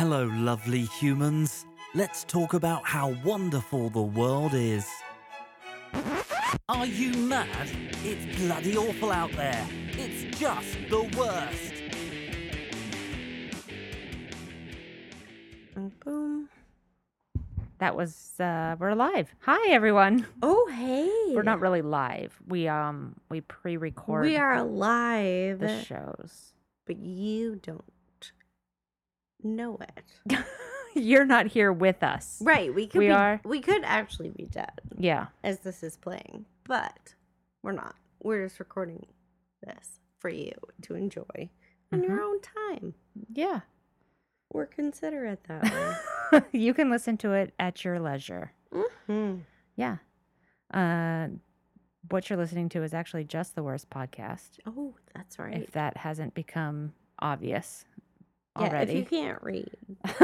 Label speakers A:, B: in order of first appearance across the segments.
A: Hello, lovely humans. Let's talk about how wonderful the world is. Are you mad? It's bloody awful out there. It's just the worst.
B: Boom.
C: That was uh we're live. Hi everyone.
B: Oh, hey.
C: We're not really live. We um we pre-record
B: We are alive,
C: the shows.
B: but you don't know it.
C: You're not here with us.
B: Right. We could
C: We
B: be,
C: are.
B: We could actually be dead
C: Yeah.
B: as this is playing, but we're not. We're just recording this for you to enjoy on your own time.
C: Yeah.
B: Or consider it that way.
C: you can listen to it at your leisure.
B: hmm
C: Yeah. Uh what you're listening to is actually just the worst podcast.
B: Oh, that's right.
C: If that hasn't become obvious
B: yeah, if you can't read,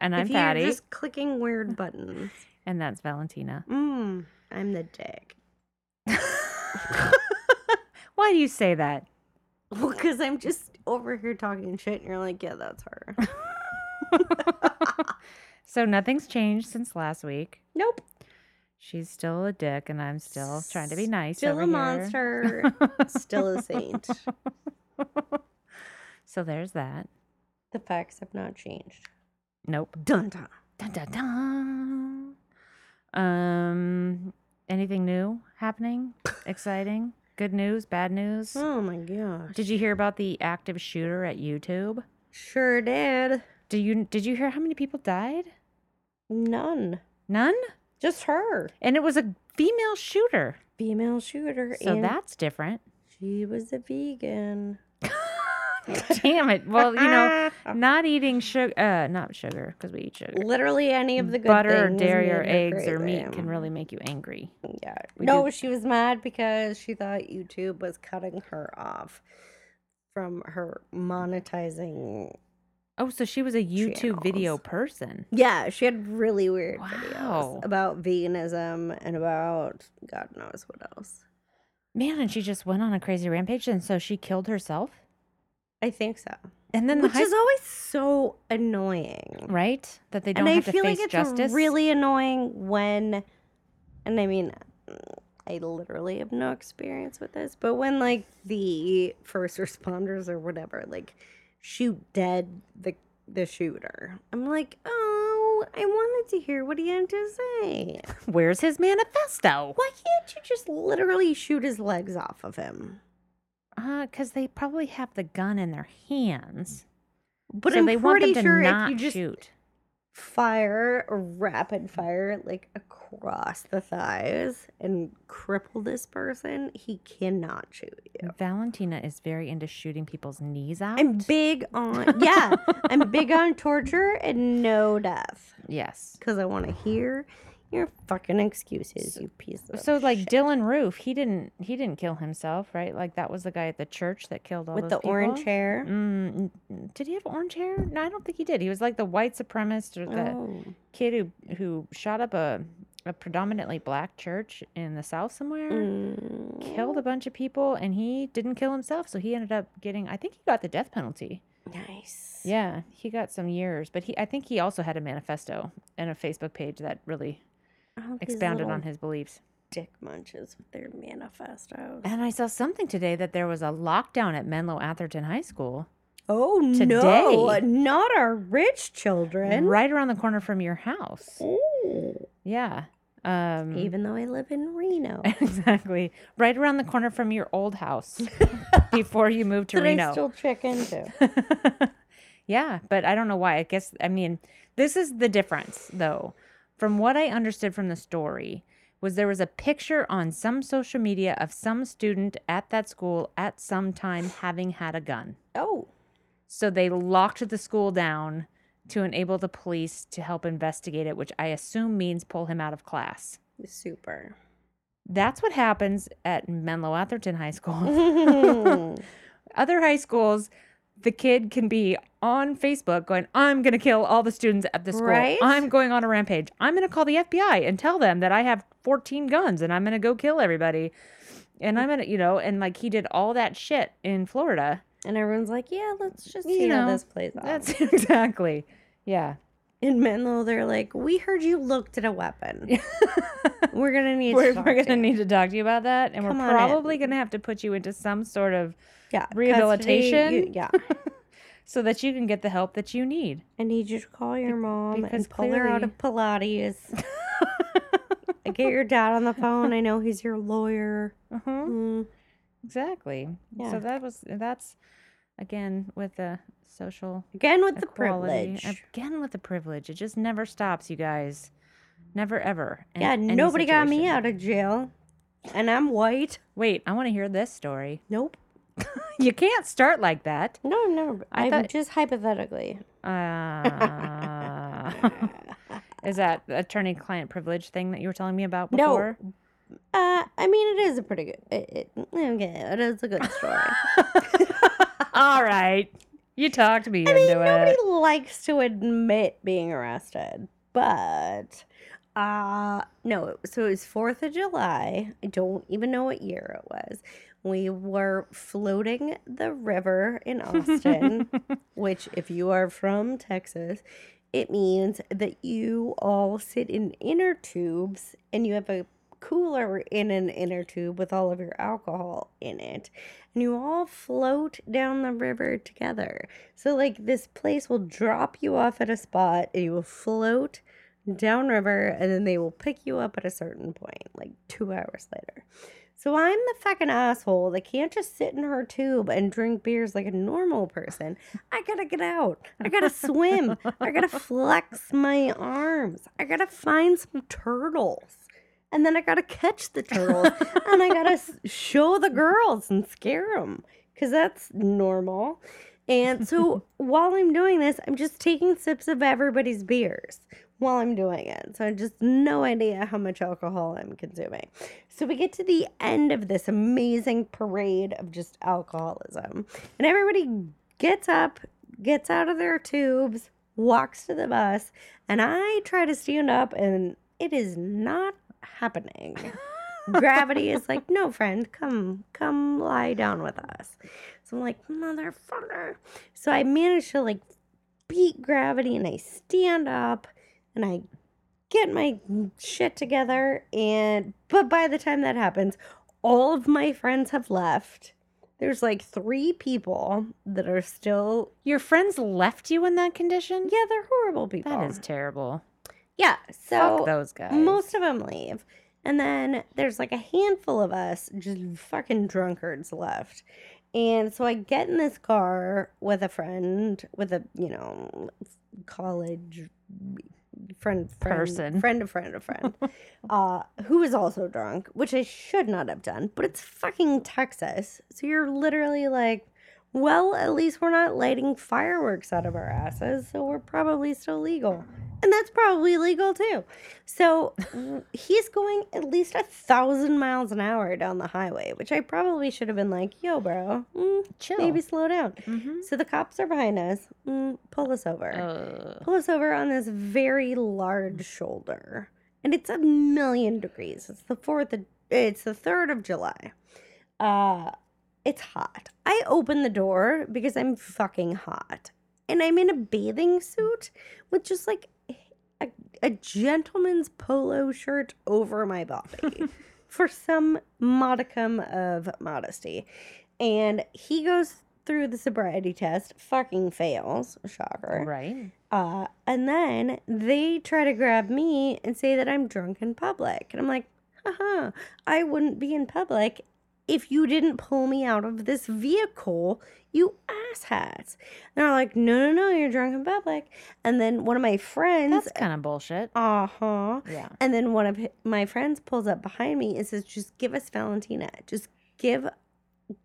C: and I'm
B: if
C: Patty,
B: you're just clicking weird buttons,
C: and that's Valentina.
B: mm, I'm the dick.
C: Why do you say that?
B: Well, because I'm just over here talking shit, and you're like, yeah, that's her.
C: so nothing's changed since last week.
B: nope.
C: She's still a dick, and I'm still trying to be nice.
B: Still a
C: here.
B: monster. Still a saint.
C: So there's that.
B: The facts have not changed.
C: Nope.
B: Dun dun.
C: Dun, dun, dun. Um, anything new happening? Exciting? Good news? Bad news?
B: Oh my gosh.
C: Did you hear about the active shooter at YouTube?
B: Sure did.
C: Did you Did you hear how many people died?
B: None.
C: None.
B: Just her.
C: And it was a female shooter.
B: Female shooter.
C: So that's different.
B: she was a vegan.
C: Damn it. Well, you know, not eating sugar, uh, not sugar, because we eat sugar.
B: Literally any of the good
C: Butter, or
B: things
C: dairy, or eggs, or meat can really make you angry.
B: Yeah.
C: We
B: no,
C: do-
B: she was mad because she thought YouTube was cutting her off from her monetizing.
C: Oh, so she was a YouTube video person.
B: Yeah, she had really weird
C: Wow.
B: videos about veganism and about God knows what else.
C: Man, and she just went on a crazy rampage, and so she killed herself.
B: I think so.
C: And then
B: Which
C: the high,
B: is always so annoying.
C: right that they don't
B: And I
C: have to
B: feel
C: face
B: like it's
C: justice.
B: really annoying when, and I mean, I literally have no experience with this, but when like the first responders or whatever, like shoot dead the the shooter, I'm like, oh, I wanted to hear what he had to say.
C: Where's his manifesto?
B: Why can't you just literally shoot his legs off of him?
C: Uh, because they probably have the gun in their hands,
B: But
C: so
B: I'm
C: they want
B: pretty
C: them to
B: sure
C: not
B: if you just
C: shoot.
B: fire rapid fire like across the thighs and cripple this person, he cannot shoot you.
C: Valentina is very into shooting people's knees out.
B: I'm big on yeah, I'm big on torture and no death
C: yes.
B: because I want to hear your fucking excuses, you piece of
C: So like
B: shit.
C: Dylann Roof, he didn't he didn't kill himself, right? Like that was the guy at the church that killed all the people.
B: with
C: those
B: the orange hair.
C: Mm, did he have orange hair? No, I don't think he did. He was like the white supremacist or the
B: Oh,
C: kid who who shot up a a predominantly black church in the south somewhere.
B: mm,
C: Killed a bunch of people and he didn't kill himself, so he ended up getting I think he got the death penalty.
B: nice.
C: Yeah, he got some years, but he I think he also had a manifesto and a Facebook page that really expounded on his beliefs.
B: dick munches with their manifestos.
C: And I saw something today that there was a lockdown at Menlo Atherton High School
B: Oh no, not our rich children.
C: right around the corner from your house.
B: Ooh.
C: Yeah. Um
B: Even though I live in Reno.
C: exactly. Right around the corner from your old house before you moved to
B: that
C: Reno.
B: I still check into.
C: yeah, but I don't know why. I guess I mean, this is the difference though. From what I understood from the story, was there was a picture on some social media of some student at that school at some time having had a gun.
B: Oh,
C: So they locked the school down to enable the police to help investigate it, which I assume means pull him out of class.
B: super.
C: That's what happens at Menlo Atherton High School. Other high schools, the kid can be on Facebook going, I'm going to kill all the students at the school.
B: Right?
C: I'm going on a rampage. I'm going to call the FBI and tell them that I have 14 guns and I'm going to go kill everybody. And I'm going to, you know, and like he did all that shit in Florida.
B: And everyone's like, yeah, let's just
C: You
B: see how
C: know,
B: this plays out.
C: That's exactly. Yeah.
B: In Menlo, they're like, we heard you looked at a weapon. We're gonna need.
C: we're
B: to talk
C: we're
B: to
C: gonna
B: you."
C: need to talk to you about that, and
B: Come
C: we're
B: in.
C: probably gonna have to put you into some sort of
B: yeah custody,
C: rehabilitation.
B: you- yeah,
C: so that you can get the help that you need.
B: I need you to call your mom
C: because
B: and pull her out of Pilates. I Get your dad on the phone. I know he's your lawyer.
C: Uh-huh.
B: Mm,
C: Exactly.
B: Yeah.
C: So that was that's again with the social
B: Again with the privilege.
C: Again with the privilege. It just never stops, you guys. Never ever. in
B: Yeah, nobody got me out of jail, and I'm white.
C: Wait, I want to hear this story.
B: Nope.
C: You can't start like that.
B: No, I've never.
C: I
B: I'm
C: thought-
B: just hypothetically.
C: Uh, is that attorney-client privilege thing that you were telling me about
B: No.
C: before?
B: Uh, I mean, it is a pretty good. It, it, okay, it is a good story.
C: All right, you talked me
B: I mean,
C: into
B: nobody
C: it.
B: likes to admit being arrested, but uh no. So it was Fourth of July. I don't even know what year it was. We were floating the river in Austin, which, if you are from Texas, it means that you all sit in inner tubes and you have a cooler in an inner tube with all of your alcohol in it and you all float down the river together. So like this place will drop you off at a spot and you will float downriver and then they will pick you up at a certain point, like two hours later. So I'm the fucking asshole that can't just sit in her tube and drink beers like a normal person. I gotta get out. I gotta swim. I gotta flex my arms. I gotta find some turtles. And then I gotta catch the turtles and I gotta show the girls and scare them because that's normal. And so while I'm doing this, I'm just taking sips of everybody's beers while I'm doing it. So I just no idea how much alcohol I'm consuming. So we get to the end of this amazing parade of just alcoholism, and everybody gets up, gets out of their tubes, walks to the bus, and I try to stand up, and it is not happening. Gravity is like, no, friend, come, come lie down with us. So I'm like, motherfucker. So I manage to like beat gravity and I stand up and I get my shit together. And, but by the time that happens, all of my friends have left. There's like three people that are still,
C: Your friends left you in that condition?
B: yeah, they're horrible people.
C: That is terrible.
B: yeah. So
C: Fuck those guys.
B: most of them leave. And then there's like a handful of us, just fucking drunkards left. And so I get in this car with a friend, with a, you know, college friend, friend
C: Person.
B: friend of friend of friend, uh, who was also drunk, which I should not have done, but it's fucking Texas. So you're literally like, well, at least we're not lighting fireworks out of our asses, so we're probably still legal. And that's probably legal too. So he's going at least a thousand miles an hour down the highway, which I probably should have been like, yo, bro, mm,
C: Chill.
B: maybe slow down.
C: Mm-hmm.
B: So the cops are behind us. Mm, pull us over
C: Uh,
B: pull us over on this very large shoulder and it's a million degrees it's the fourth of it's the third of july uh it's hot. I open the door because i'm fucking hot. And i'm in a bathing suit with just like a, a gentleman's polo shirt over my body for some modicum of modesty. And he goes through the sobriety test fucking fails. Shocker.
C: Right.
B: uh, and then they try to grab me and say that I'm drunk in public. And I'm like, haha, I wouldn't be in public if you didn't pull me out of this vehicle, you asshats. And they're like, no, no, no, you're drunk in public. And then one of my friends,
C: That's kind of bullshit.
B: uh huh.
C: Yeah.
B: And then one of my friends pulls up behind me and says, just give us Valentina. Just give.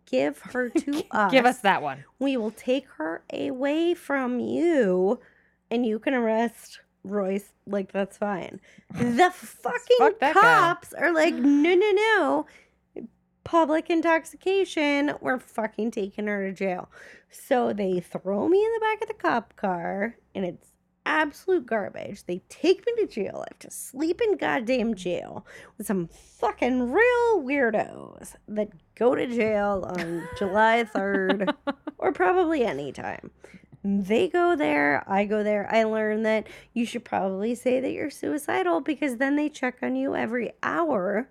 B: Give her to us.
C: Give us that one.
B: We will take her away from you and you can arrest Royce. Like, that's fine. The fucking
C: Fuck that guy.
B: cops are like, no, no, no. Public intoxication. We're fucking taking her to jail. So they throw me in the back of the cop car and it's absolute garbage. They take me to jail. I have to sleep in goddamn jail with some fucking real weirdos that go to jail on July 3rd or probably any time. They go there, I go there. I learn that you should probably say that you're suicidal because then they check on you every hour.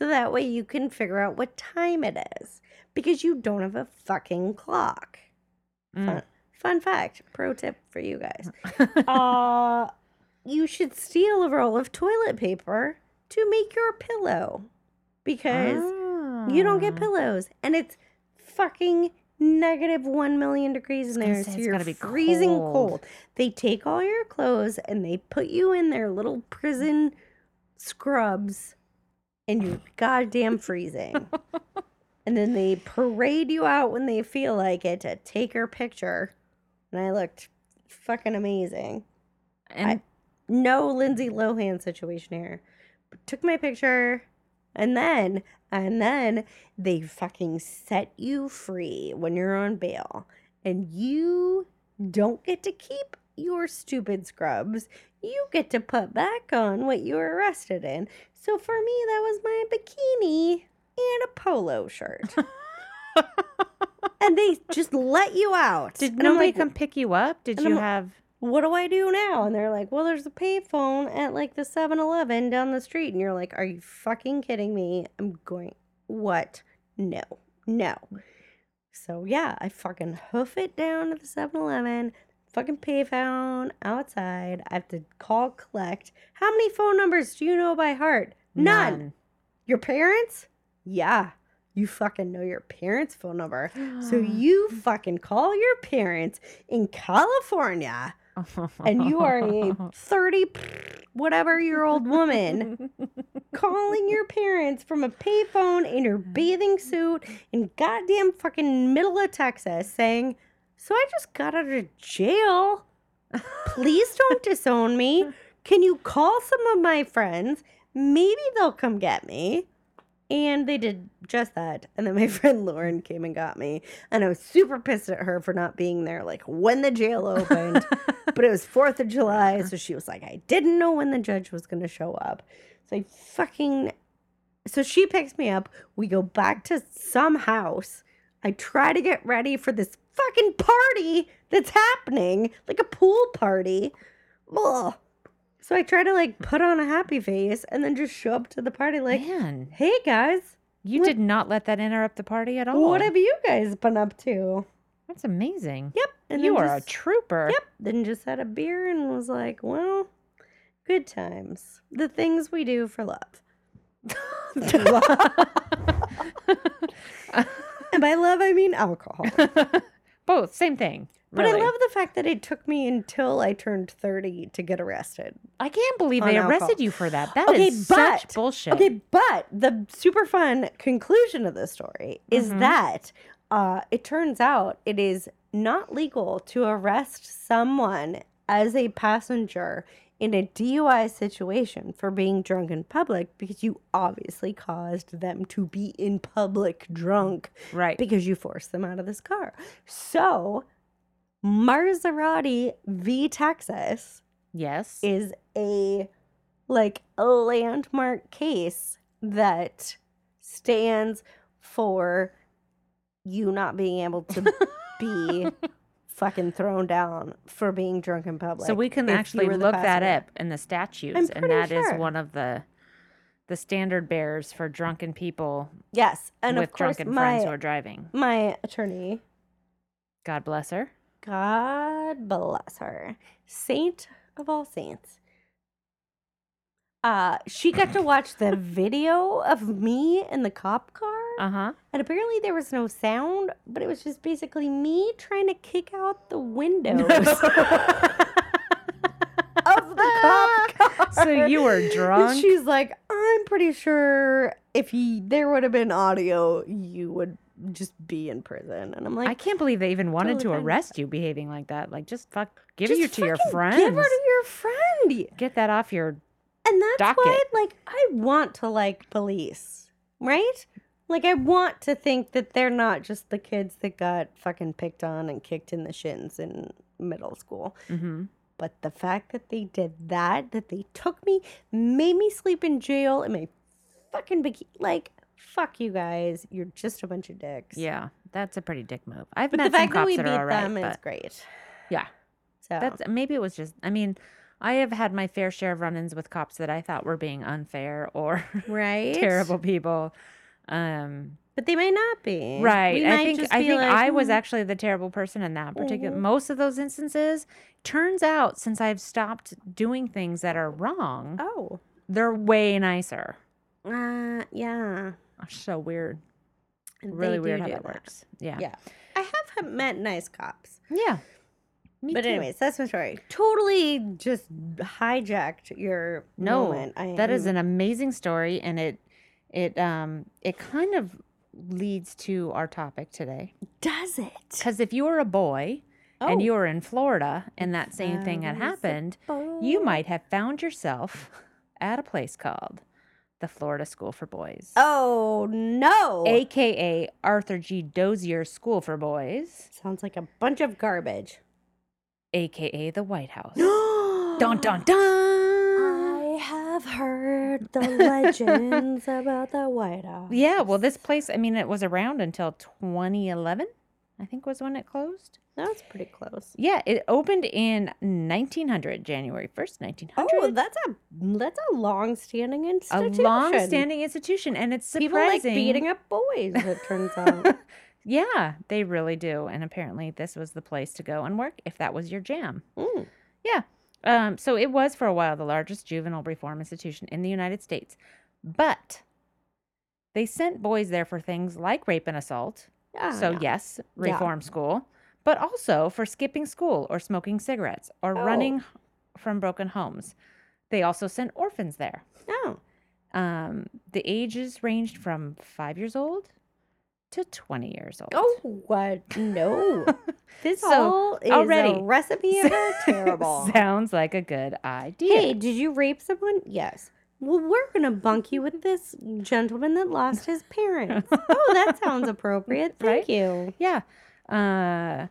B: So that way you can figure out what time it is because you don't have a fucking clock.
C: Mm.
B: Fun, fun fact, pro tip for you guys. uh, you should steal a roll of toilet paper to make your pillow because you don't get
C: Ah.
B: pillows and it's fucking negative 1 million degrees in there so
C: it's
B: you're freezing
C: cold.
B: cold. they take all your clothes and they put you in their little prison scrubs and you're goddamn freezing. And then they parade you out when they feel like it to take your picture. And i looked fucking amazing.
C: And
B: no Lindsay Lohan situation here. But took my picture and then and then they fucking set you free when you're on bail. And you don't get to keep your stupid scrubs. You get to put back on what you were arrested in. So for me that was my bikini and a polo shirt. and they just let you out.
C: did
B: And
C: nobody
B: like,
C: come pick you up? Did you
B: I'm-
C: have?
B: what do I do now? And they're like, well, there's a payphone at like the 7 Eleven down the street. And you're like, are you fucking kidding me? I'm going, what? No, no. So yeah, I fucking hoof it down to the 7 Eleven, fucking payphone outside. I have to call collect. How many phone numbers do you know by heart? None. Your parents? Yeah. You fucking know your parents' phone number. So you fucking call your parents in California and you are a 30 whatever year old woman calling your parents from a payphone in your bathing suit in goddamn fucking middle of Texas saying, So I just got out of jail. Please don't disown me. Can you call some of my friends? Maybe they'll come get me. And they did just that. And then my friend Lauren came and got me. And I was super pissed at her for not being there, like when the jail opened. but it was 4th of July. So she was like, I didn't know when the judge was going to show up. So I fucking. So she picks me up. We go back to some house. I try to get ready for this fucking party that's happening, like a pool party. Ugh. So I try to like put on a happy face and then just show up to the party like,
C: Man,
B: hey guys,
C: you
B: what-
C: did not let that interrupt the party at all.
B: what have you guys been up to?
C: That's amazing.
B: Yep. And
C: you
B: then
C: are a trooper.
B: Yep. Then just had a beer and was like, well, good times. The things we do for love. and by love, I mean alcohol.
C: Both, same thing.
B: But
C: really.
B: I love the fact that it took me until I turned 30 to get arrested.
C: I can't believe they
B: alcohol.
C: arrested you for that. That is
B: Okay,
C: such
B: but-
C: bullshit.
B: Okay, but the super fun conclusion of the story is
C: Mhm.
B: that uh, it turns out it is not legal to arrest someone as a passenger in a DUI situation for being drunk in public because you obviously caused them to be in public drunk
C: Right.
B: because you forced them out of this car. So, Maserati v Texas
C: yes.
B: is a like a landmark case that stands for you not being able to be fucking thrown down for being drunk in public.
C: so we can actually look that up in the statutes, and that is
B: sure.
C: one of the the standard bearers for drunken people
B: Yes, and
C: with
B: of course
C: drunken friends who are driving.
B: my attorney,
C: God bless her.
B: God bless her, saint of all saints. Uh, she got to watch the video of me in the cop car.
C: Uh huh.
B: And apparently there was no sound, but it was just basically me trying to kick out the windows of the cop car.
C: so you were
B: And
C: drunk.
B: she's like, I'm pretty sure if you, there would have been audio, you would just be in prison. And I'm like,
C: I can't believe they even wanted to
B: fine.
C: arrest you behaving like that. Like, just fuck, give
B: "Just
C: you to your friend.
B: Give her to your friend.
C: Get that off your.
B: And that's
C: docket.
B: why, like, I want to like police, right? Like, I want to think that they're not just the kids that got fucking picked on and kicked in the shins in middle school.
C: hmm
B: But the fact that they did that, that they took me, made me sleep in jail in my fucking bikini, like, fuck you guys. You're just a bunch of dicks.
C: Yeah, that's a pretty dick move. I've
B: But
C: met
B: the
C: some
B: fact that
C: cops
B: we
C: that
B: beat
C: are right,
B: them is great.
C: yeah,
B: So
C: that's maybe it was just. I mean, I have had my fair share of run-ins with cops that I thought were being unfair or
B: right.
C: terrible people. Um,
B: But they might not be.
C: right. I think I think
B: like,
C: I was
B: "Hmm,
C: actually the terrible person in that particular.
B: Mhm.
C: Most of those instances, turns out, since I've stopped doing things that are wrong,
B: Oh.
C: they're way nicer.
B: Uh yeah.
C: So weird.
B: They
C: Really weird how
B: do
C: that works. Yeah.
B: Yeah. I have met nice cops.
C: Yeah. Me
B: but
C: too.
B: anyways, that's my story. Totally just hijacked your
C: No,
B: moment.
C: That is
B: am-
C: an amazing story, and it it um it kind of leads to our topic today.
B: does it.
C: Because if you were a boy and
B: Oh.
C: you were in Florida and that same thing had happened, you might have found yourself at a place called the Florida School for Boys,
B: Oh no.
C: aka Arthur G. Dozier School for Boys,
B: Sounds like a bunch of garbage.
C: aka the White House. No!
B: Dun
C: dun dun dun.
B: I have heard the legends about the White House.
C: Yeah, well, this place, I mean, it was around until 2011, I think was when it closed.
B: That's pretty close.
C: Yeah, it opened in 1900, January 1st, 1900.
B: Oh, that's a that's a long-standing institution.
C: a long-standing institution, and it's
B: People like
C: surprising.
B: beating up boys. It turns out.
C: yeah, they really do, and apparently this was the place to go and work if that was your jam.
B: Mm.
C: Yeah. Um, so it was for a while the largest juvenile reform institution in the United States, but they sent boys there for things like rape and assault.
B: Yeah,
C: So,
B: yeah.
C: yes, reform school, but also for skipping school or smoking cigarettes or
B: Oh.
C: running from broken homes. They also sent orphans there.
B: Oh.
C: Um, the ages ranged from five years old to 20 years old.
B: Oh, what? No. This
C: So,
B: all is
C: already-
B: a recipe for terrible.
C: Sounds like a good idea.
B: Hey, did you rape someone? Yes. Well, we're going to bunk you with this gentleman that lost his parents. oh, that sounds appropriate. Thank
C: Right?
B: you.
C: Yeah. Uh,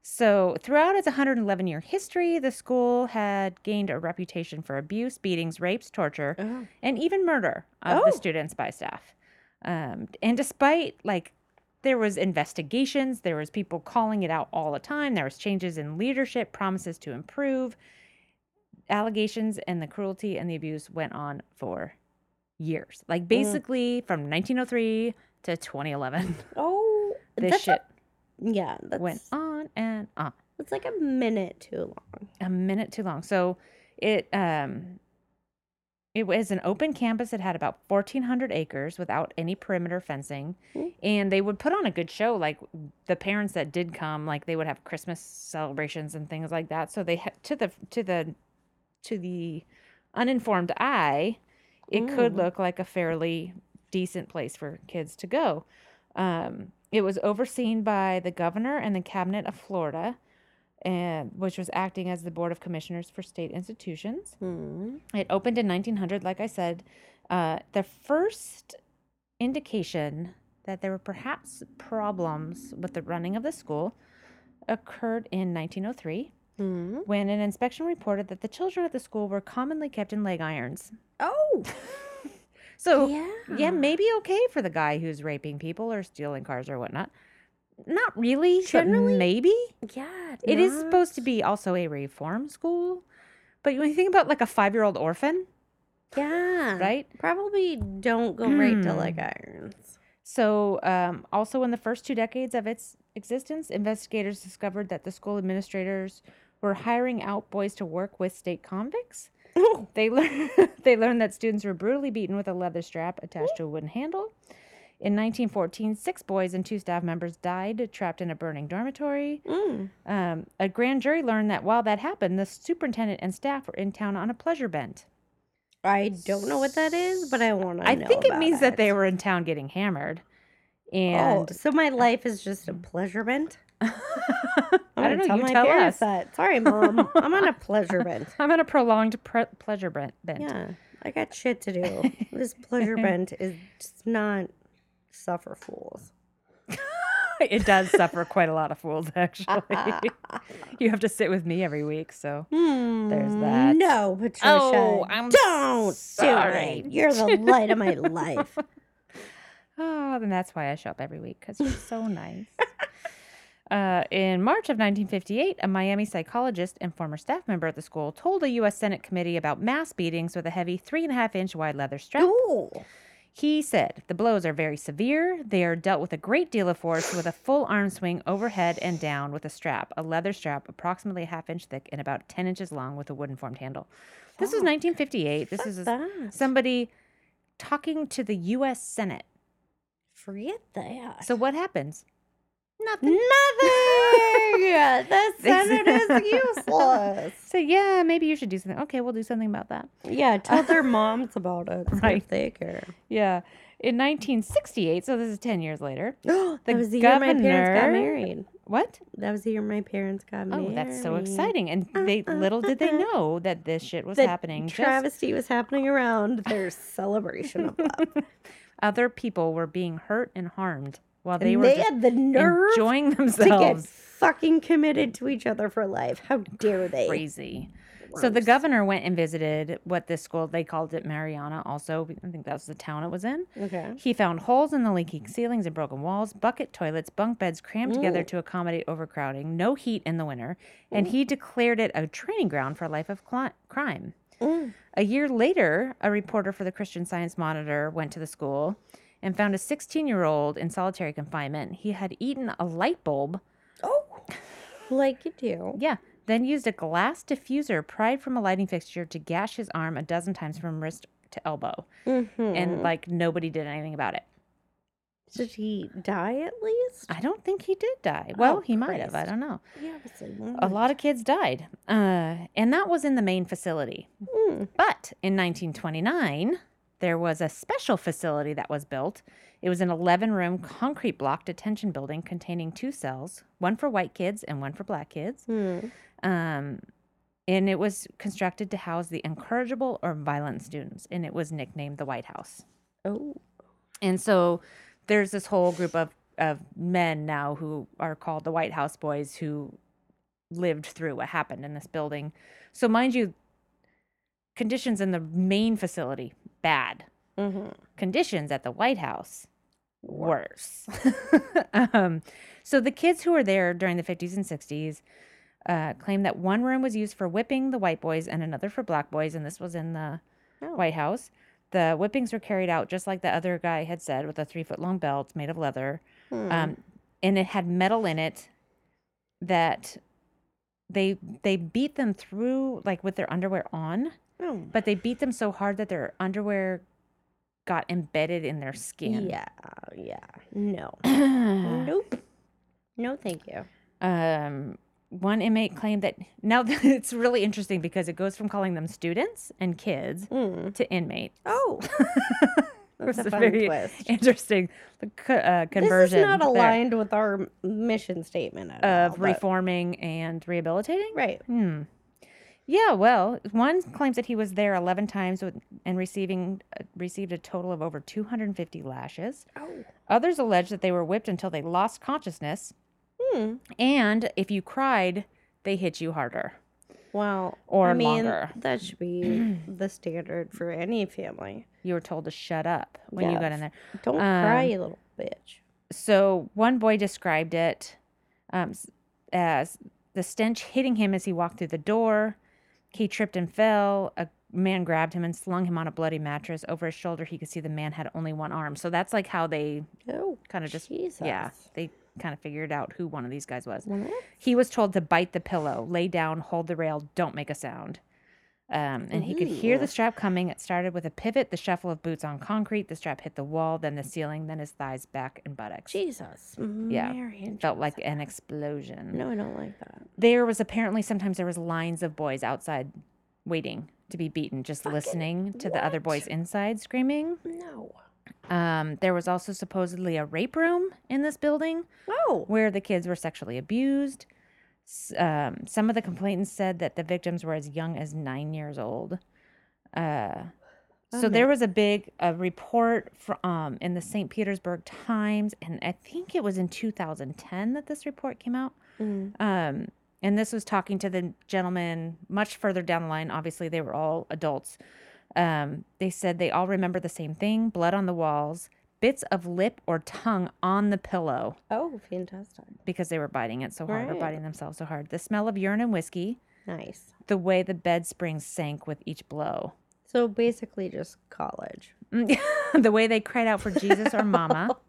C: so, throughout its 111 year history, the school had gained a reputation for abuse, beatings, rapes, torture,
B: Oh.
C: and even murder of the
B: Oh.
C: students by staff. Um, and despite like there was investigations, there was people calling it out all the time. There was changes in leadership, promises to improve. Allegations and the cruelty and the abuse went on for years, like basically from 1903 to 2011.
B: Oh,
C: This
B: that's a-
C: shit
B: yeah, that's,
C: went on and on.
B: it's like a minute too long.
C: a minute too long. So it um it was an open campus. It had about 1,400 acres without any perimeter fencing.
B: Mm.
C: And they would put on a good show. Like the parents that did come, like they would have Christmas celebrations and things like that. So they had to the to the to the uninformed eye, it could
B: Mm.
C: look like a fairly decent place for kids to go. Um, it was overseen by the governor and the cabinet of Florida, and which was acting as the board of commissioners for state institutions.
B: Hmm.
C: It opened in 1900, like I said. Uh, the first indication that there were perhaps problems with the running of the school occurred in 1903
B: Hmm.
C: when an inspection reported that the children at the school were commonly kept in leg irons.
B: Oh,
C: So,
B: yeah.
C: yeah, maybe okay for the guy who's raping people or stealing cars or whatnot. Not really,
B: Generally,
C: but maybe.
B: Yeah.
C: It is
B: not-
C: supposed to be also a reform school. But when you think about like a five year old orphan,
B: Yeah.
C: right?
B: Probably don't go right to like irons.
C: So, um, also in the first two decades of its existence, investigators discovered that the school administrators were hiring out boys to work with state convicts. They learned they learned that students were brutally beaten with a leather strap attached to a wooden handle. In 1914, six boys and two staff members died trapped in a burning dormitory.
B: Mm.
C: Um, a grand jury learned that while that happened, the superintendent and staff were in town on a pleasure bent.
B: I don't know what that is, but I want to.
C: I think it means that they were in town getting hammered.
B: Oh,
C: And
B: so my life is just a pleasure bent.
C: I don't know.
B: Tell
C: you
B: my
C: tell us
B: that. Sorry, mom. I'm on a pleasure bent.
C: I'm on a prolonged pre- pleasure bent. bent.
B: Yeah, I got shit to do. this pleasure bent is just not suffer fools.
C: it does suffer quite a lot of fools, actually. you have to sit with me every week, so
B: There's
C: that.
B: No, Patricia.
C: Oh, I'm
B: don't do it. You're the light of my life.
C: Oh, then that's why I show up every week because you're so nice. Uh, in March of 1958, a Miami psychologist and former staff member at the school told a U.S. Senate committee about mass beatings with a heavy three and a half inch wide leather strap.
B: Ooh.
C: He said the blows are very severe. They are dealt with a great deal of force with a full arm swing overhead and down with a strap, a leather strap approximately a half inch thick and about 10 inches long with a wooden formed handle. This is 1958. This is a-
B: that.
C: somebody talking to the U.S. Senate.
B: Forget that.
C: So what happens? Nothing.
B: Nothing. the Senate is useless.
C: So yeah, maybe you should do something. Okay, we'll do something about that.
B: Yeah, tell their moms about it.
C: Right.
B: If they care.
C: Yeah. In 1968, so this is 10 years later.
B: that was the year my parents got married.
C: What?
B: That was the year my parents got married.
C: Oh, that's so exciting. And uh, they uh, little did uh, they know that this shit was
B: That
C: happening. Just
B: travesty was happening around their celebration of love.
C: other people were being hurt and harmed while they
B: They,
C: were
B: they had the nerve
C: enjoying
B: to get
C: themselves.
B: fucking committed to each other for life. How dare they?
C: Crazy. So the governor went and visited what this school they called it Marianna. Also, I think that was the town it was in.
B: Okay.
C: He found holes in the leaking ceilings and broken walls, bucket toilets, bunk beds crammed together to accommodate overcrowding, no heat in the winter, and he declared it a training ground for a life of cli- crime.
B: Mm.
C: A year later, a reporter for the Christian Science Monitor went to the school and found a 16 year old in solitary confinement. He had eaten a light bulb,
B: Oh, like you do.
C: yeah, then used a glass diffuser pried from a lighting fixture to gash his arm a dozen times from wrist to elbow.
B: Mhm.
C: And like nobody did anything about it.
B: Did he die at least?
C: I don't think he did die. Well,
B: Oh,
C: he might have. I don't know.
B: Yeah.
C: A lot of kids died. Uh, and that was in the main facility.
B: Mm.
C: But in 1929, there was a special facility that was built. It was an 11 room concrete block detention building containing two cells, one for white kids and one for black kids.
B: Mm.
C: Um, and it was constructed to house the incorrigible or violent students, and it was nicknamed the White House.
B: Oh.
C: And so there's this whole group of, of men now who are called the White House Boys who lived through what happened in this building. So, mind you, conditions in the main facility, bad.
B: Mm-hmm.
C: Conditions at the White House, worse. um, so, the kids who were there during the 50s and 60s uh, claimed that one room was used for whipping the white boys and another for black boys, and this was in the
B: Oh.
C: White House. The whippings were carried out just like the other guy had said, with a three foot long belt made of leather,
B: Hmm.
C: um, and it had metal in it that they they beat them through like with their underwear on,
B: oh.
C: but they beat them so hard that their underwear got embedded in their skin.
B: Yeah, yeah. No. Nope. No, thank you.
C: um, one inmate claimed that now it's really interesting because it goes from calling them students and kids
B: Mm.
C: to inmates.
B: Oh, that's a
C: very
B: twist.
C: interesting uh, conversion
B: This is not
C: there
B: aligned with our mission statement at
C: of
B: all,
C: reforming and rehabilitating.
B: Right.
C: Hmm. Yeah, well, one claims that he was there 11 times with, and receiving uh, received a total of over 250 lashes.
B: Oh.
C: Others allege that they were whipped until they lost consciousness,
B: Hmm.
C: and if you cried, they hit you harder.
B: Well,
C: Or
B: I mean,
C: longer.
B: that should be the standard for any family.
C: You were told to shut up when you got in there.
B: Don't cry,
C: Um,
B: you little bitch.
C: So one boy described it um, as the stench hitting him as he walked through the door. He tripped and fell. A man grabbed him and slung him on a bloody mattress. Over his shoulder, he could see the man had only one arm. So that's like how they
B: Oh,
C: kind of just,
B: Jesus.
C: yeah, they kind of figured out who one of these guys was.
B: Well,
C: He was told to bite the pillow, lay down, hold the rail, don't make a sound. Um, and he could hear the strap coming. It started with a pivot, the shuffle of boots on concrete. The strap hit the wall, then the ceiling, then his thighs, back, and buttocks.
B: Jesus.
C: Yeah,
B: Mary
C: Felt like an explosion.
B: No, I don't like that.
C: There was apparently sometimes there was lines of boys outside waiting to be beaten, just listening to the other
B: what?
C: boys inside screaming.
B: No.
C: Um, there was also supposedly a rape room in this building
B: Oh.
C: where the kids were sexually abused. S- Um, some of the complainants said that the victims were as young as nine years old. Uh, so there was a big a report from um, in the St. Petersburg Times, and I think it was in 2010 that this report came out.
B: Mm.
C: Um, and this was talking to the gentleman much further down the line. Obviously, they were all adults. Um, they said they all remember the same thing blood on the walls, bits of lip or tongue on the pillow
B: Oh, fantastic.
C: because they were biting it so hard or biting themselves so hard. The smell of urine and whiskey,
B: Nice.
C: the way the bed springs sank with each blow.
B: So basically just college.
C: the way they cried out for Jesus or mama.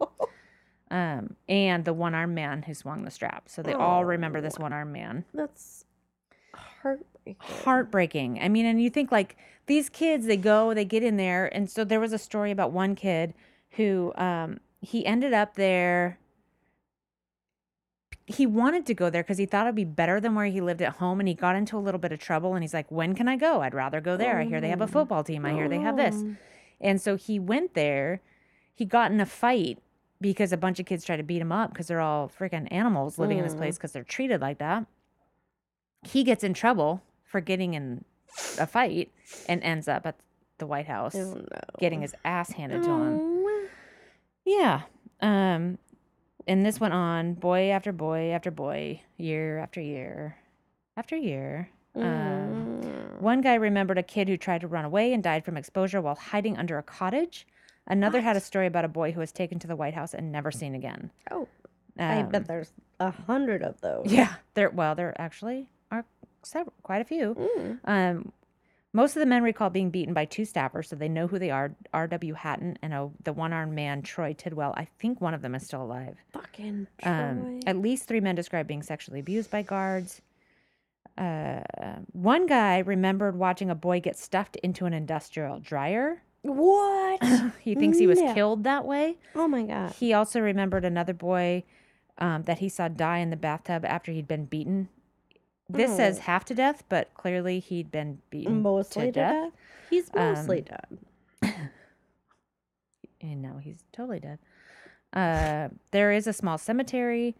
C: Um, and the one armed man who swung the strap. So they all remember this one armed man.
B: That's heartbreaking.
C: Heartbreaking. I mean, and you think like these kids, they go, they get in there. And so there was a story about one kid who um, he ended up there. He wanted to go there because he thought it'd be better than where he lived at home. And he got into a little bit of trouble. And he's like, when can I go? I'd rather go there. I hear they have a football team. I hear they have this.
B: Oh.
C: And so he went there. He got in a fight because a bunch of kids tried to beat him up because they're all freaking animals living in this place because they're treated like that. He gets in trouble for getting in a fight and ends up at the White House
B: Oh no.
C: getting his ass handed to him. Yeah. Um and this went on boy after boy after boy, year after year after year. Um,
B: Mm.
C: one guy remembered a kid who tried to run away and died from exposure while hiding under a cottage. Another had a story about a boy who was taken to the White House and never seen again.
B: Oh, I
C: Um,
B: bet there's a hundred of those.
C: Yeah, there. Well, there actually are several, quite a few.
B: Mm.
C: Um, most of the men recall being beaten by two staffers, so they know who they are: R.W. Hatton and oh, the one-armed man Troy Tidwell. I think one of them is still alive.
B: Fucking
C: Um,
B: Troy.
C: at least three men described being sexually abused by guards. Uh, one guy remembered watching a boy get stuffed into an industrial dryer.
B: what?
C: He thinks he was
B: No.
C: killed that way.
B: oh my god.
C: He also remembered another boy um, that he saw die in the bathtub after he'd been beaten. This says
B: Oh.
C: half to death, but clearly he'd been beaten
B: Mostly
C: to death.
B: He's mostly
C: Um,
B: dead.
C: And no, he's totally dead. Uh, there is a small cemetery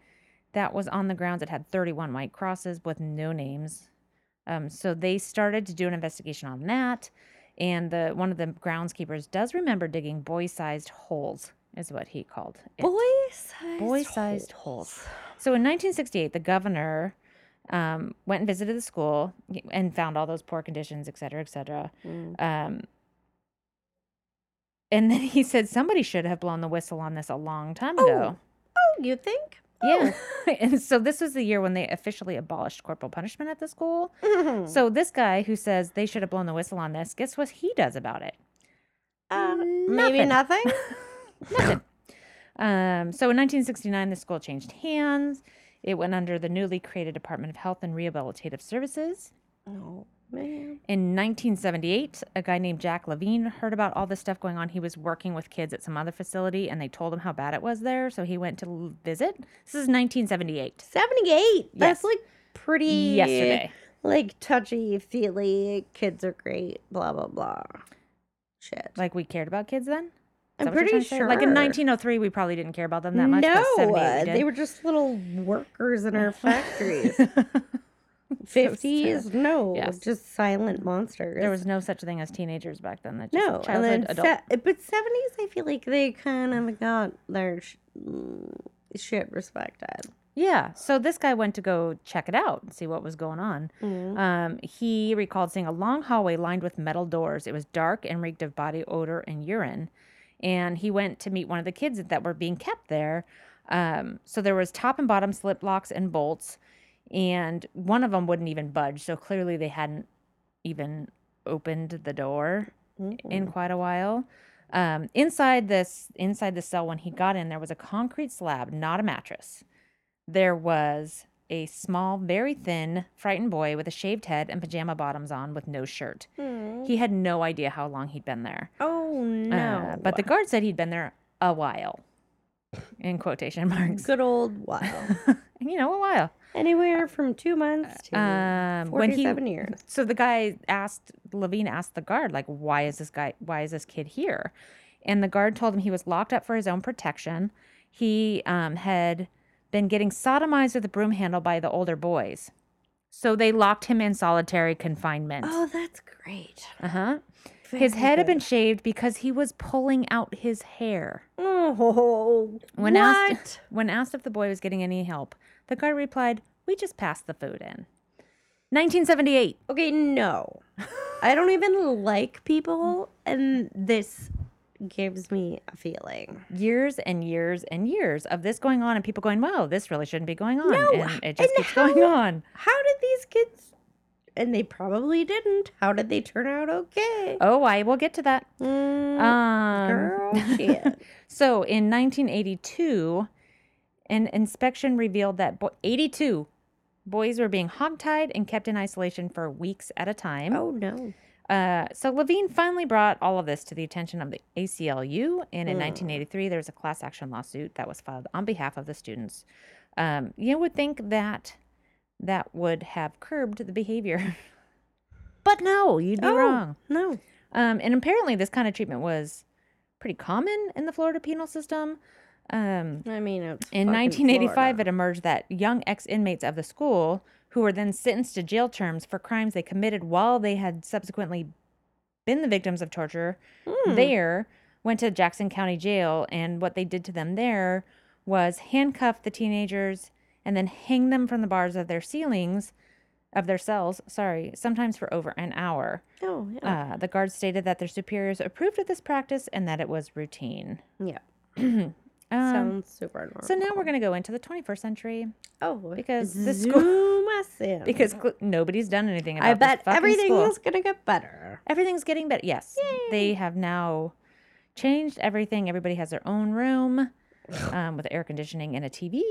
C: that was on the grounds. It had 31 white crosses with no names. Um, so they started to do an investigation on that. And the one of the groundskeepers does remember digging boy-sized holes, is what he called it.
B: Boy-sized.
C: boy-sized holes. So in 1968, the governor um, went and visited the school and found all those poor conditions, et cetera, et cetera.
B: Mm.
C: Um, and then he said somebody should have blown the whistle on this a long time ago.
B: Oh, you think?
C: Yeah. and so this was the year when they officially abolished corporal punishment at the school.
B: Oh.
C: So this guy who says they should have blown the whistle on this, guess what he does about it?
B: Uh, maybe
C: nothing.
B: nothing.
C: Nothing. um, so in 1969, the school changed hands. It went under the newly created Department of Health and Rehabilitative Services.
B: oh man.
C: In 1978, a guy named Jack Levine heard about all this stuff going on. He was working with kids at some other facility and they told him how bad it was there. So he went to visit. This is 1978.
B: 78. That's like pretty
C: Yesterday.
B: Like touchy feely. Kids are great. Blah blah blah. Shit.
C: Like we cared about kids then?
B: I'm
C: that what you're
B: pretty
C: trying to say?
B: sure.
C: Like in 1903, we probably didn't care about them that much.
B: no,
C: we
B: uh, they were just little workers in our factories. Fifties, no,
C: Yes.
B: just silent monsters.
C: there was no such thing as teenagers back then. That just
B: no,
C: childhood,
B: then
C: adult.
B: se- but seventies, I feel like they kind of got their sh- mm, shit respected.
C: Yeah. So this guy went to go check it out and see what was going on.
B: Mm.
C: Um, he recalled seeing a long hallway lined with metal doors. It was dark and reeked of body odor and urine. And he went to meet one of the kids that were being kept there. Um, so there was top and bottom slip locks and bolts, and one of them wouldn't even budge. So clearly they hadn't even opened the door in quite a while. Um, inside this, inside the cell, when he got in, there was a concrete slab, not a mattress. There was a small, very thin, frightened boy with a shaved head and pajama bottoms on with no shirt. He had no idea how long he'd been there.
B: Oh
C: Uh,
B: no!
C: but the guard said he'd been there a while, in quotation marks.
B: good old while,
C: you know, a while.
B: anywhere from two months to
C: Um, when he
B: years.
C: so the guy asked Levine asked the guard like, "Why is this guy? Why is this kid here?" And the guard told him he was locked up for his own protection. He um, had been getting sodomized with a broom handle by the older boys, so they locked him in solitary confinement.
B: Oh, that's great.
C: Uh huh. His head had been shaved because he was pulling out his hair.
B: Oh,
C: When
B: what?
C: asked when asked if the boy was getting any help, the guard replied, "We just passed the food in." 1978.
B: Okay, no. I don't even like people, and this gives me a feeling.
C: years and years and years of this going on and people going, wow, this really shouldn't be going on.
B: No,
C: and it just
B: and
C: keeps going
B: how-
C: on.
B: How did these kids? And they probably didn't. How did they turn out okay?
C: Oh, I will get to that.
B: Mm,
C: Um,
B: girl, shit.
C: So in 1982, an inspection revealed that bo- 82 boys were being hogtied and kept in isolation for weeks at a time.
B: Oh no.
C: Uh, so Levine finally brought all of this to the attention of the ACLU, and in
B: Mm.
C: 1983 there was a class action lawsuit that was filed on behalf of the students. Um, you would think that that would have curbed the behavior, but no, you'd be
B: oh,
C: wrong.
B: No.
C: Um, and apparently this kind of treatment was pretty common in the Florida penal system. Um,
B: I mean,
C: in 1985,
B: Florida.
C: it emerged that young ex inmates of the school, who were then sentenced to jail terms for crimes they committed while they had subsequently been the victims of torture,
B: Hmm.
C: there went to Jackson County Jail. And what they did to them there was handcuff the teenagers and then hang them from the bars of their ceilings, of their cells, sorry, sometimes for over an hour.
B: Oh yeah.
C: Uh, the guards stated that their superiors approved of this practice and that it was routine.
B: yeah.
C: Um,
B: Sounds super normal.
C: so now we're going to go into the 21st century
B: oh
C: because this school
B: in.
C: because cl- nobody's done anything about
B: I bet
C: fucking
B: everything's
C: school.
B: gonna get better.
C: Everything's getting better. Yes, they have now changed everything. Everybody has their own room um, with air conditioning and a TV,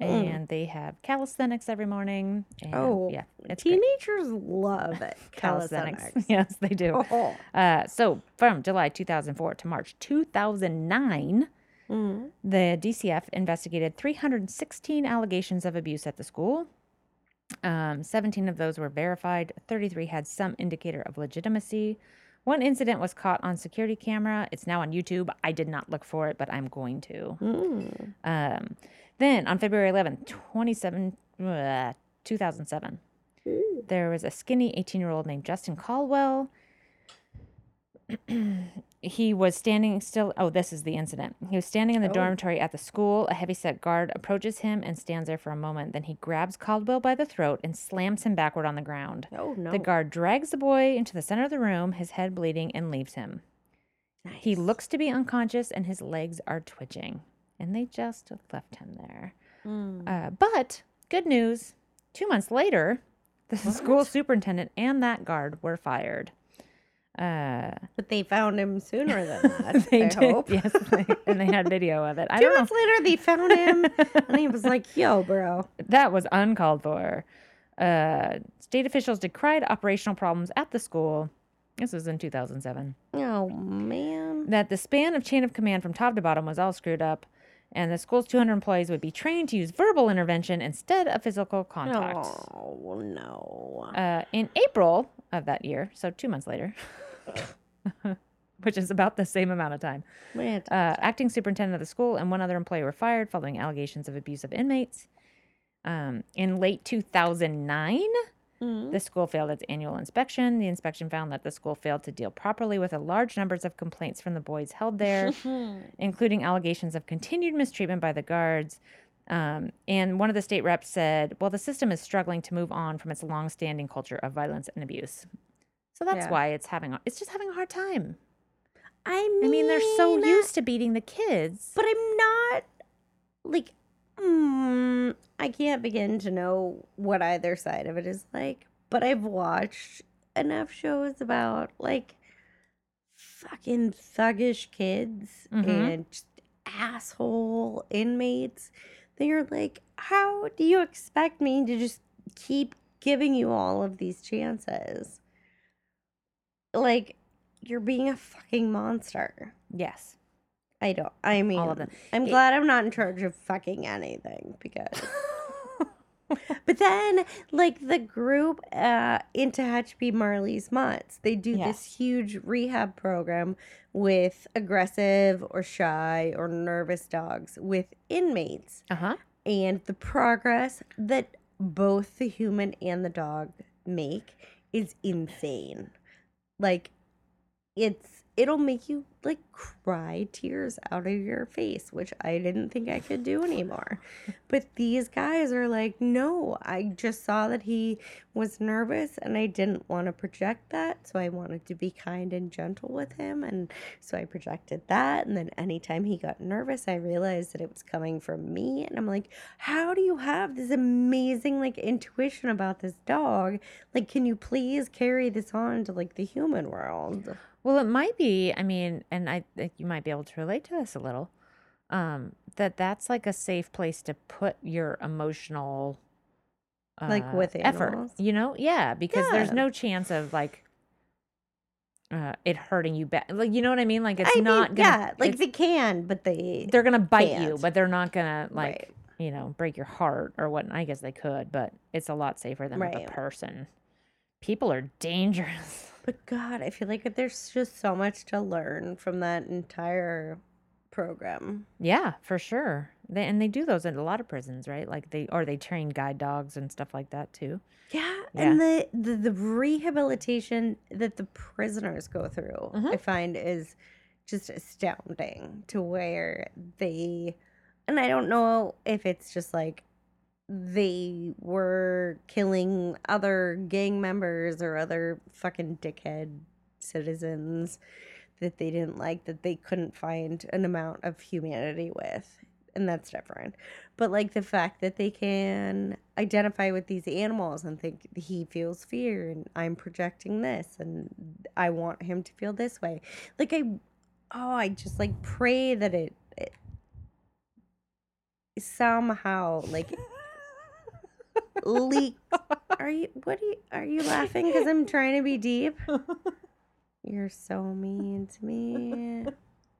C: and they have calisthenics every morning. And,
B: Oh,
C: yeah, it's great.
B: Teenagers love it. Calisthenics.
C: yes, they do.
B: Oh.
C: Uh, so from July 2004 to March 2009.
B: Mm.
C: The DCF investigated 316 allegations of abuse at the school. Um, 17 of those were verified, 33 had some indicator of legitimacy. One incident was caught on security camera. It's now on YouTube. I did not look for it, but I'm going to.
B: Mm.
C: Um, then on February 11th, 27, uh, 2007, there was a skinny 18 year old named Justin Caldwell. He was standing still. Oh, this is the incident. He was standing in the
B: Oh.
C: dormitory at the school. A heavyset guard approaches him and stands there for a moment. Then he grabs Caldwell by the throat and slams him backward on the ground.
B: Oh no.
C: The guard drags the boy into the center of the room, his head bleeding, and leaves him.
B: Nice.
C: He looks to be unconscious and his legs are twitching. And they just left him there.
B: Mm.
C: Uh, but good news two months later, the school superintendent and that guard were fired. Uh,
B: But they found him sooner than that.
C: they
B: I
C: did,
B: hope.
C: yes, they- and they had video of it. I
B: Two months later, they found him, and he was like, "Yo, bro."
C: That was uncalled for. Uh, state officials decried operational problems at the school. This was in 2007.
B: Oh man.
C: That the span of chain of command from top to bottom was all screwed up, and the school's 200 employees would be trained to use verbal intervention instead of physical contact.
B: Oh no.
C: Uh, in April of that year, so two months later, which is about the same amount of time, uh, acting superintendent of the school and one other employee were fired following allegations of abuse of inmates. Um, in late 2009,
B: Mm.
C: the school failed its annual inspection. The inspection found that the school failed to deal properly with a large numbers of complaints from the boys held there, including allegations of continued mistreatment by the guards. Um, and one of the state reps said, "Well, the system is struggling to move on from its long-standing culture of violence and abuse." So that's
B: Yeah.
C: why it's having a, it's just having a hard time.
B: I mean,
C: I mean, they're so used to beating the kids.
B: But I'm not like mm, I can't begin to know what either side of it is like. But I've watched enough shows about like fucking thuggish kids
C: Mhm.
B: and just asshole inmates. They're like, how do you expect me to just keep giving you all of these chances? Like, you're being a fucking monster.
C: yes.
B: I don't. I mean,
C: All of them.
B: I'm glad I'm not in charge of fucking anything because. but then, like the group uh, in Tehachapi Marley's Mutts, they do this huge rehab program with aggressive or shy or nervous dogs with inmates,
C: Uh huh.
B: and the progress that both the human and the dog make is insane. Like, it's it'll make you like cry tears out of your face, which I didn't think I could do anymore. But these guys are like, no, I just saw that he was nervous and I didn't want to project that. So I wanted to be kind and gentle with him. And so I projected that. And then anytime he got nervous, I realized that it was coming from me. And I'm like, how do you have this amazing like intuition about this dog? Like, can you please carry this on to like the human world?
C: Well, it might be. I mean, and I think you might be able to relate to this a little. Um, that that's like a safe place to put your emotional,
B: Like
C: uh,
B: with
C: effort.
B: animals?
C: You know, yeah, because there's
B: Yeah.
C: no chance of like uh, it hurting you bad. Like you know what I mean? Like it's
B: I mean,
C: not gonna.
B: yeah, like
C: it's-
B: they can, but they
C: they're gonna bite you,
B: can't.
C: but they're not gonna like
B: Right.
C: you know break your heart or what. I guess they could, but it's a lot safer than with
B: Right.
C: a person. People are dangerous.
B: But God, I feel like there's just so much to learn from that entire program.
C: Yeah, for sure. They, and they do those in a lot of prisons, right? Like they or they train guide dogs and stuff like that too.
B: Yeah, and the, the the rehabilitation that the prisoners go through, I
C: Mhm.
B: find is just astounding. To where they, and I don't know if it's just like they were killing other gang members or other fucking dickhead citizens that they didn't like that they couldn't find an amount of humanity with and that's different. But like the fact that they can identify with these animals and think he feels fear and i'm projecting this and i want him to feel this way. Like i oh i just like pray that it, it somehow like leak. Are you what are you are you laughing because i'm trying to be deep? You're so mean to me.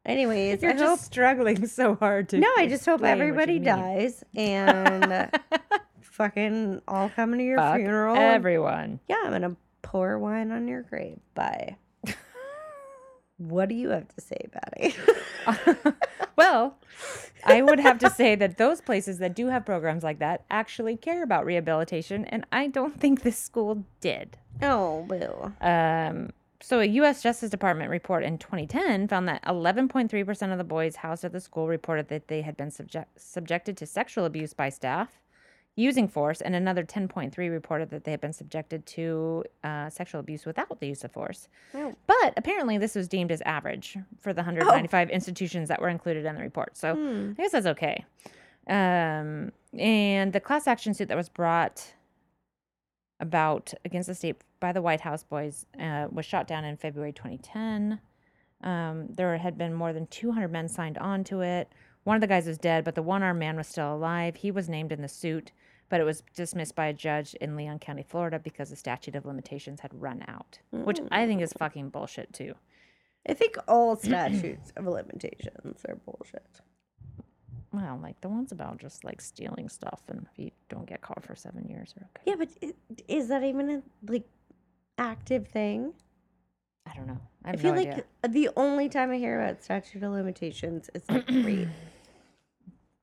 B: Anyways
C: You're
B: i
C: just
B: hope
C: struggling so hard to.
B: no i just hope
C: explain what you
B: everybody dies and fucking all come to your
C: Fuck
B: funeral and-
C: Everyone.
B: yeah i'm gonna pour wine on your grave. Bye what do you have to say patty
C: well, I would have to say that those places that do have programs like that actually care about rehabilitation, and I don't think this school did.
B: oh boo
C: Um, so, a U.S. Justice Department report in 2010 found that 11.3% of the boys housed at the school reported that they had been subject- subjected to sexual abuse by staff using force, and another 10.3 reported that they had been subjected to uh, sexual abuse without the use of force.
B: Oh.
C: But apparently, this was deemed as average for the 195 institutions that were included in the report. So,
B: Hmm.
C: I guess that's okay. Um, and the class action suit that was brought about against the state by the White House boys uh, was shot down in February 2010. Um, there had been more than 200 men signed on to it. One of the guys was dead, but the one armed man was still alive. He was named in the suit, but it was dismissed by a judge in Leon County, Florida, because the statute of limitations had run out, which I think is fucking bullshit too.
B: i think all statutes of limitations are bullshit
C: Well, like the ones about just like stealing stuff, and if you don't get caught for seven years, are okay.
B: yeah but is that even a like active thing
C: I don't know. I,
B: I, feel
C: no
B: like
C: idea.
B: the only time I hear about statute of limitations is like rape.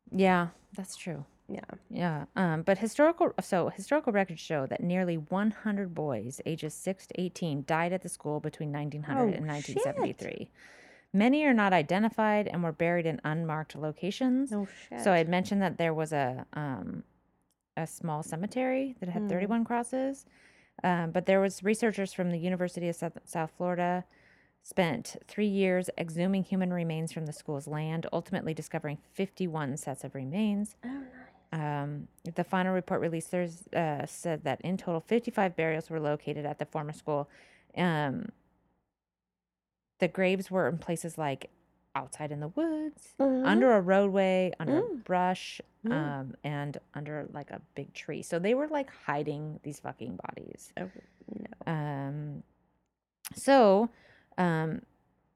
C: Yeah, that's true.
B: Yeah.
C: Yeah. Um, but historical so historical records show that nearly 100 boys ages 6 to 18 died at the school between 1900
B: Oh,
C: and 1973. Many are not identified and were buried in unmarked locations.
B: No shit.
C: So I had mentioned that there was a um, a small cemetery that had
B: Mm.
C: 31 crosses, um, but there was researchers from the University of South, South Florida spent three years exhuming human remains from the school's land, ultimately discovering 51 sets of remains.
B: Oh, nice.
C: Um, the final report released uh, said that in total 55 burials were located at the former school. Um, the graves were in places like outside in the woods,
B: Mhm.
C: under a roadway, under
B: Mm.
C: brush,
B: Mm.
C: um, and under like a big tree. So they were like hiding these fucking bodies.
B: Oh, no.
C: Um, so, um,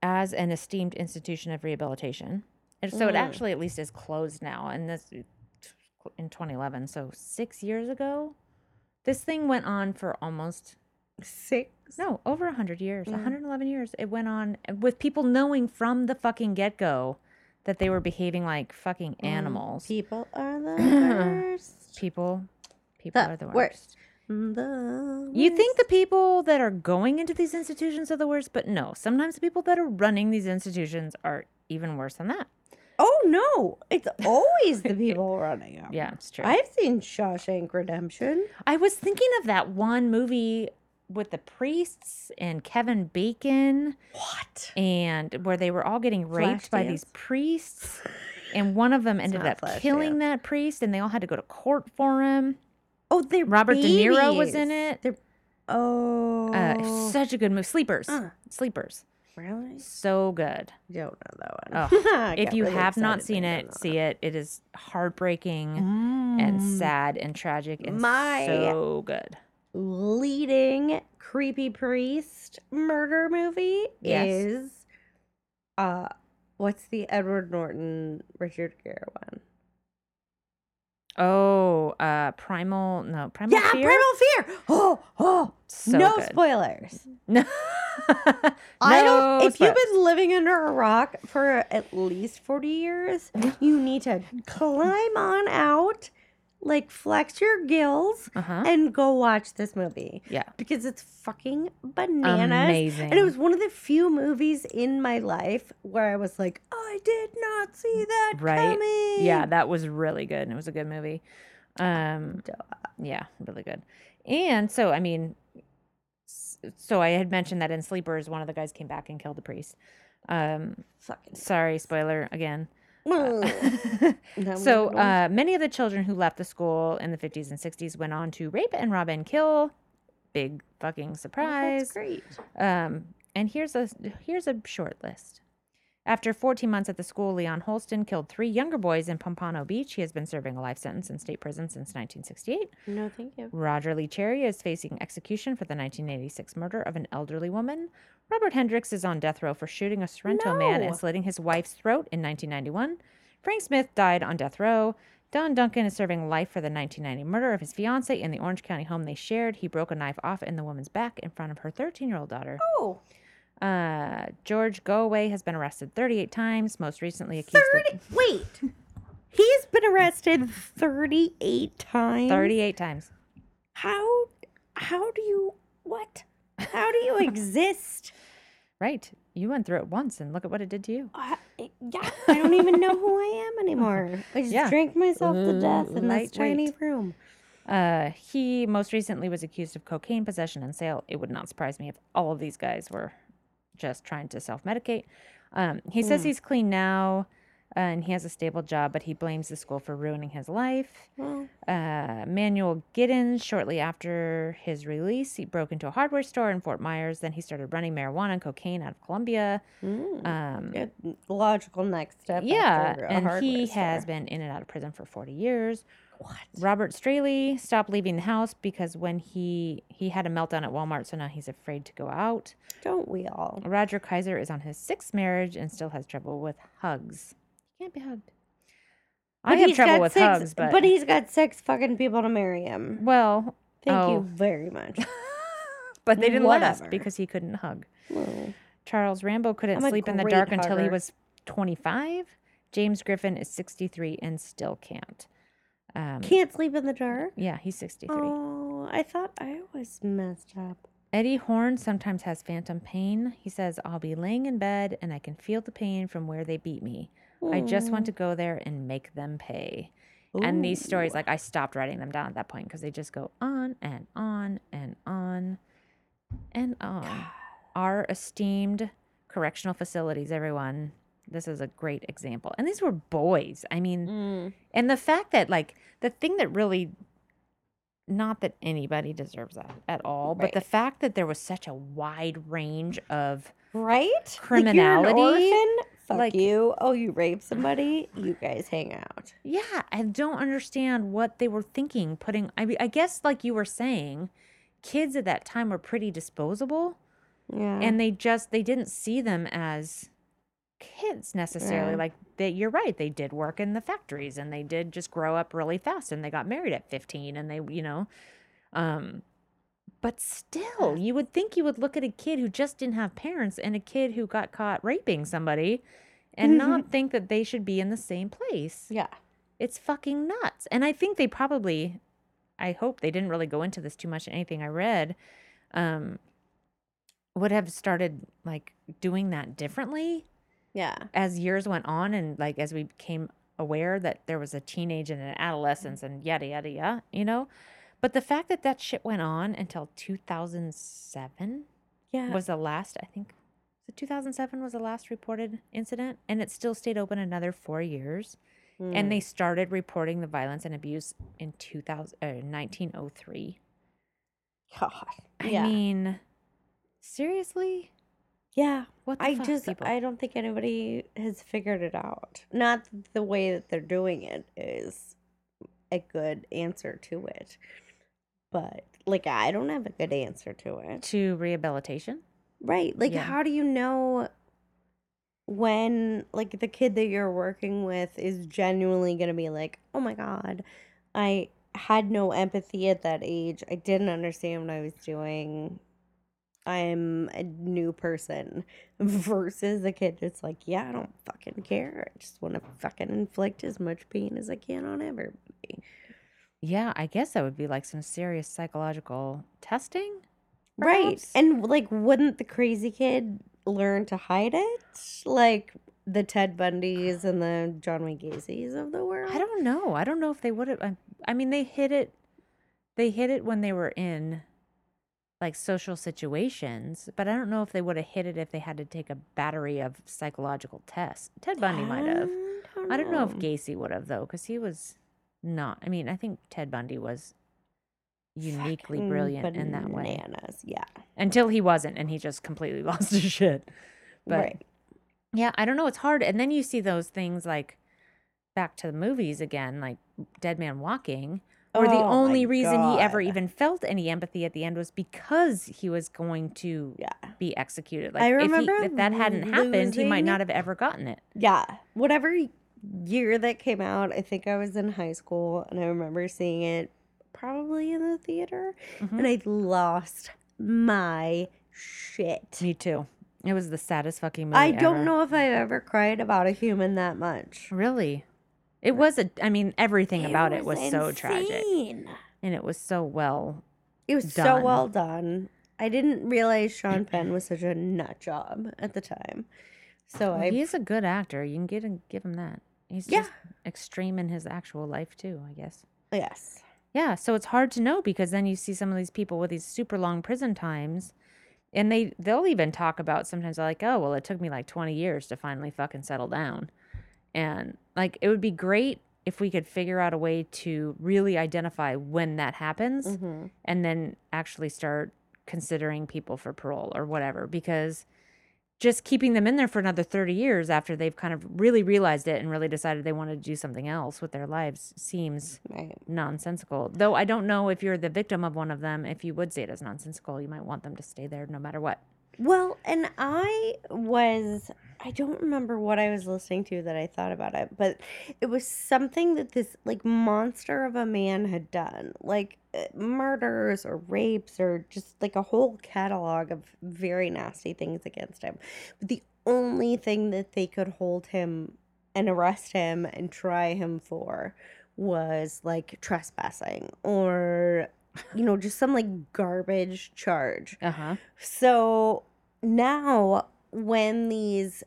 C: as an esteemed institution of rehabilitation, and so it
B: Mm.
C: actually at least is closed now, and this in 2011, so six years ago, this thing went on for almost
B: Six.
C: no over 100 years,
B: Mm.
C: 111 years. It went on with people knowing from the fucking get go that they were behaving like fucking
B: Mm,
C: animals.
B: People are the worst.
C: people, people
B: The
C: are the worst.
B: worst. The
C: You think the people that are going into these institutions are the worst, but no. Sometimes the people that are running these institutions are even worse than that.
B: Oh no, it's always the people running them.
C: Yeah, it's true.
B: I've seen Shawshank Redemption.
C: I was thinking of that one movie with the priests and Kevin Bacon
B: What?
C: and where they were all getting raped by these priests and one of them ended up killing that priest and they all had to go to court for him.
B: Oh, they're
C: Robert De Niro was in it.
B: They're oh,
C: Uh, such a good movie. Sleepers.
B: Uh.
C: Sleepers.
B: Really?
C: So good.
B: Don't know that
C: Oh,
B: one. I
C: if you
B: really
C: have not seen it, see it. It is heartbreaking and
B: Mm.
C: sad and tragic and
B: My-
C: so good.
B: leading creepy priest murder movie
C: Yes.
B: is uh what's the Edward Norton Richard Gere one?
C: Oh, uh Primal no, Primal fear.
B: yeah,
C: Fear.
B: Primal Fear. Oh, oh,
C: So
B: no
C: good.
B: spoilers.
C: No.
B: I don't. If you've been living under a rock for at least forty years, you need to climb on out, like flex your gills,
C: Uh-huh.
B: and go watch this movie
C: Yeah.
B: because it's fucking bananas.
C: Amazing.
B: And it was one of the few movies in my life where I was like, I did not see that
C: Right.
B: coming.
C: Yeah, that was really good. And it was a good movie. Um yeah, really good. And so I mean so I had mentioned that in Sleepers one of the guys came back and killed the priest. Um
B: fucking.
C: sorry, spoiler again. So uh, many of the children who left the school in the 50s and 60s went on to rape and rob and kill. Big fucking
B: Oh, that's
C: surprise.
B: great.
C: Um, and here's a here's a short list. After 14 months at the school, Leon Holston killed three younger boys in Pompano Beach. He has been serving a life sentence in state prison since 1968.
B: No, thank you.
C: Roger Lee Cherry is facing execution for the 1986 murder of an elderly woman. Robert Hendricks is on death row for shooting a Sorrento man and slitting his wife's throat in 1991. Frank Smith died on death row. Don Duncan is serving life for the 1990 murder of his fiancee in the Orange County home they shared. He broke a knife off in the woman's back in front of her 13 year old daughter.
B: Oh,
C: Uh, George Goway has been arrested 38 times, most recently accused
B: 30. Wait. He's been arrested 38 times.
C: 38 times.
B: How how do you what? How do you exist?
C: Right. You went through it once and look at what it did to you.
B: I, yeah, I don't even know who I am anymore. I just
C: Yeah.
B: drank myself to death in this tiny
C: Lightweight.
B: room.
C: Uh, he most recently was accused of cocaine possession and sale. It would not surprise me if all of these guys were just trying to self medicate. Um, he says he's clean now uh, and he has a stable job, but he blames the school for ruining his life.
B: Well,
C: Uh, Manuel Giddens, shortly after his release, he broke into a hardware store in Fort Myers. Then he started running marijuana and cocaine out of Colombia.
B: mm,
C: Um,
B: good logical next step.
C: yeah,
B: after a
C: and he has been in and out of prison for 40 years.
B: What?
C: Robert Straley stopped leaving the house because when he he had a meltdown at Walmart, so now he's afraid to go out.
B: Don't we all?
C: Roger Kaiser is on his sixth marriage and still has trouble with hugs. He can't be hugged. I
B: But
C: have
B: he's
C: trouble
B: got
C: with
B: six,
C: hugs, but,
B: but he's got six fucking people to marry him.
C: well,
B: Thank
C: oh,
B: you very much.
C: but they didn't last
B: Whatever.
C: because he couldn't hug.
B: Well,
C: Charles Rambo couldn't
B: I'm a
C: sleep in the
B: great
C: dark until he
B: hugger.
C: was 25. James Griffin is 63 and still can't. Um,
B: can't sleep in the dark.
C: yeah, he's 63.
B: Oh, I thought I was messed up.
C: Eddie Horn sometimes has phantom pain. He says, I'll be laying in bed and I can feel the pain from where they beat me. I just want to go there and make them pay. And these stories, like, I stopped writing them down at that point because they just go on and on and on and on. Our esteemed correctional facilities, everyone, this is a great example. And these were boys. I mean,
B: Mm.
C: and the fact that, like, the thing that really, not that anybody deserves that at all, but the fact that there was such a wide range of,
B: right?
C: Criminality,
B: Like? Fuck
C: like-
B: you. Oh, you raped somebody? You guys hang out.
C: yeah, I don't understand what they were thinking. Putting, I, mean, I guess, like you were saying, kids at that time were pretty disposable,
B: Yeah.
C: and they just they didn't see them as kids necessarily.
B: Yeah.
C: Like they, you're right, they did work in the factories, and they did just grow up really fast, and they got married at 15, and they, you know, um. But still, you would think you would look at a kid who just didn't have parents and a kid who got caught raping somebody and not think that they should be in the same place.
B: yeah.
C: It's fucking nuts. And I think they probably I hope they didn't really go into this too much in anything I read, um, would have started like doing that differently
B: Yeah.
C: as years went on and like as we became aware that there was a teenage and an adolescence and yada yada yada, you know. But the fact that that shit went on until 2007
B: Yeah.
C: was the last, I think, so 2007 was the last reported incident, and it still stayed open another four years.
B: Mm.
C: And they started reporting the violence and abuse in 2000, uh, 1903.
B: God.
C: I
B: Yeah.
C: mean, seriously?
B: Yeah.
C: What the
B: I
C: fuck,
B: just
C: people?
B: I don't think anybody has figured it out. Not the way that they're doing it is a good answer to it. But like I don't have a good answer to it.
C: to rehabilitation?
B: Right. Like
C: Yeah.
B: how do you know when like the kid that you're working with is genuinely going to be like, "Oh my god, I had no empathy at that age. I didn't understand what I was doing. I'm a new person." Versus a kid that's like, "Yeah, I don't fucking care. I just want to fucking inflict as much pain as I can on everybody."
C: Yeah, I guess that would be like some serious psychological testing.
B: Right. And like wouldn't the crazy kid learn to hide it? Like the Ted Bundys and the John Wayne Gacy's of the world?
C: I don't know. I don't know if they would have. I, I mean, they hit it. They hit it when they were in like social situations, but I don't know if they would have hit it if they had to take a battery of psychological tests. Ted Bundy might have. I don't know if Gacy would have though, because he was not. I mean, I think Ted Bundy was uniquely
B: Fucking
C: brilliant in that way
B: Bananas, yeah.
C: until he wasn't, and he just completely lost his shit. But
B: right.
C: yeah, I don't know. It's hard. And then you see those things like back to the movies again, like Dead Man Walking, where the
B: Oh
C: only reason he ever even felt any empathy at the end was because he was going to
B: Yeah.
C: be executed. Like
B: I
C: if, he, if that hadn't happened, he might not have ever gotten it.
B: Yeah. Whatever year that came out, I think I was in high school and I remember seeing it probably in the theater
C: Mhm.
B: and I lost my shit.
C: Me too. It was the saddest fucking movie.
B: I don't
C: ever.
B: know if I've ever cried about a human that much.
C: Really. It was a. I mean, everything about it was so tragic, and it was so well.
B: It was so well done. I didn't realize Sean Penn was such a nut job at the time. So
C: Well,
B: I
C: he is a good actor. You can get him, give him that. He's
B: Yeah.
C: just extreme in his actual life too. I guess.
B: yes.
C: Yeah, so it's hard to know because then you see some of these people with these super long prison times and they they'll even talk about sometimes like, "Oh, well, it took me like 20 years to finally fucking settle down." And like it would be great if we could figure out a way to really identify when that happens
B: Mm-hmm.
C: and then actually start considering people for parole or whatever because just keeping them in there for another 30 years after they've kind of really realized it and really decided they wanted to do something else with their lives seems
B: Right.
C: nonsensical. Though I don't know if you're the victim of one of them, if you would say it as nonsensical, you might want them to stay there no matter what.
B: Well, and I was I don't remember what I was listening to that I thought about it, but it was something that this like monster of a man had done, like uh, murders or rapes or just like a whole catalog of very nasty things against him. But the only thing that they could hold him and arrest him and try him for was like trespassing or you know just some like garbage charge.
C: Uh huh.
B: So now, when these,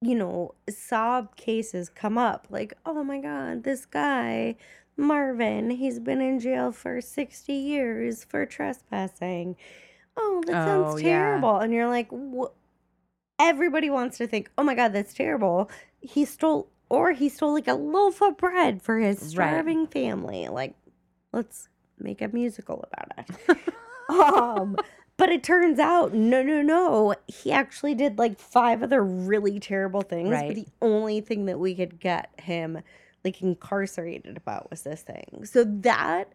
B: you know, sob cases come up, like, oh my God, this guy, Marvin, he's been in jail for 60 years for trespassing. Oh, that
C: Oh,
B: sounds
C: yeah.
B: terrible. And you're like, everybody wants to think, oh my God, that's terrible. He stole, or he stole like a loaf of bread for his
C: Right.
B: starving family. Like, let's make a musical about it um but it turns out no no no he actually did like five other really terrible things
C: Right.
B: but the only thing that we could get him like incarcerated about was this thing so that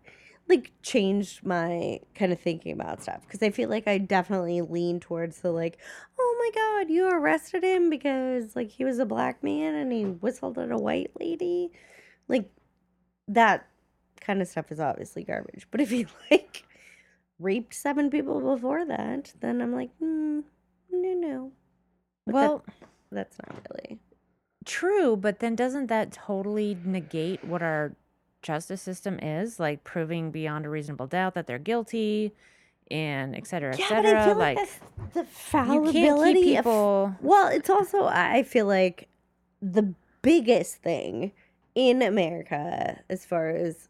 B: like changed my kind of thinking about stuff because i feel like i definitely lean towards the like oh my god you arrested him because like he was a black man and he whistled at a white lady like that kind of stuff is obviously garbage. But if he like raped seven people before that, then I'm like, mm, no, no. But that-
C: Well,
B: that's not really.
C: true, but then doesn't that totally negate what our justice system is, like proving beyond a reasonable doubt that they're guilty, and et cetera, et
B: Yeah, but I feel
C: Like,
B: like, the fallibility
C: keep
B: of
C: people.
B: Well, it's also I feel like the biggest thing in America as far as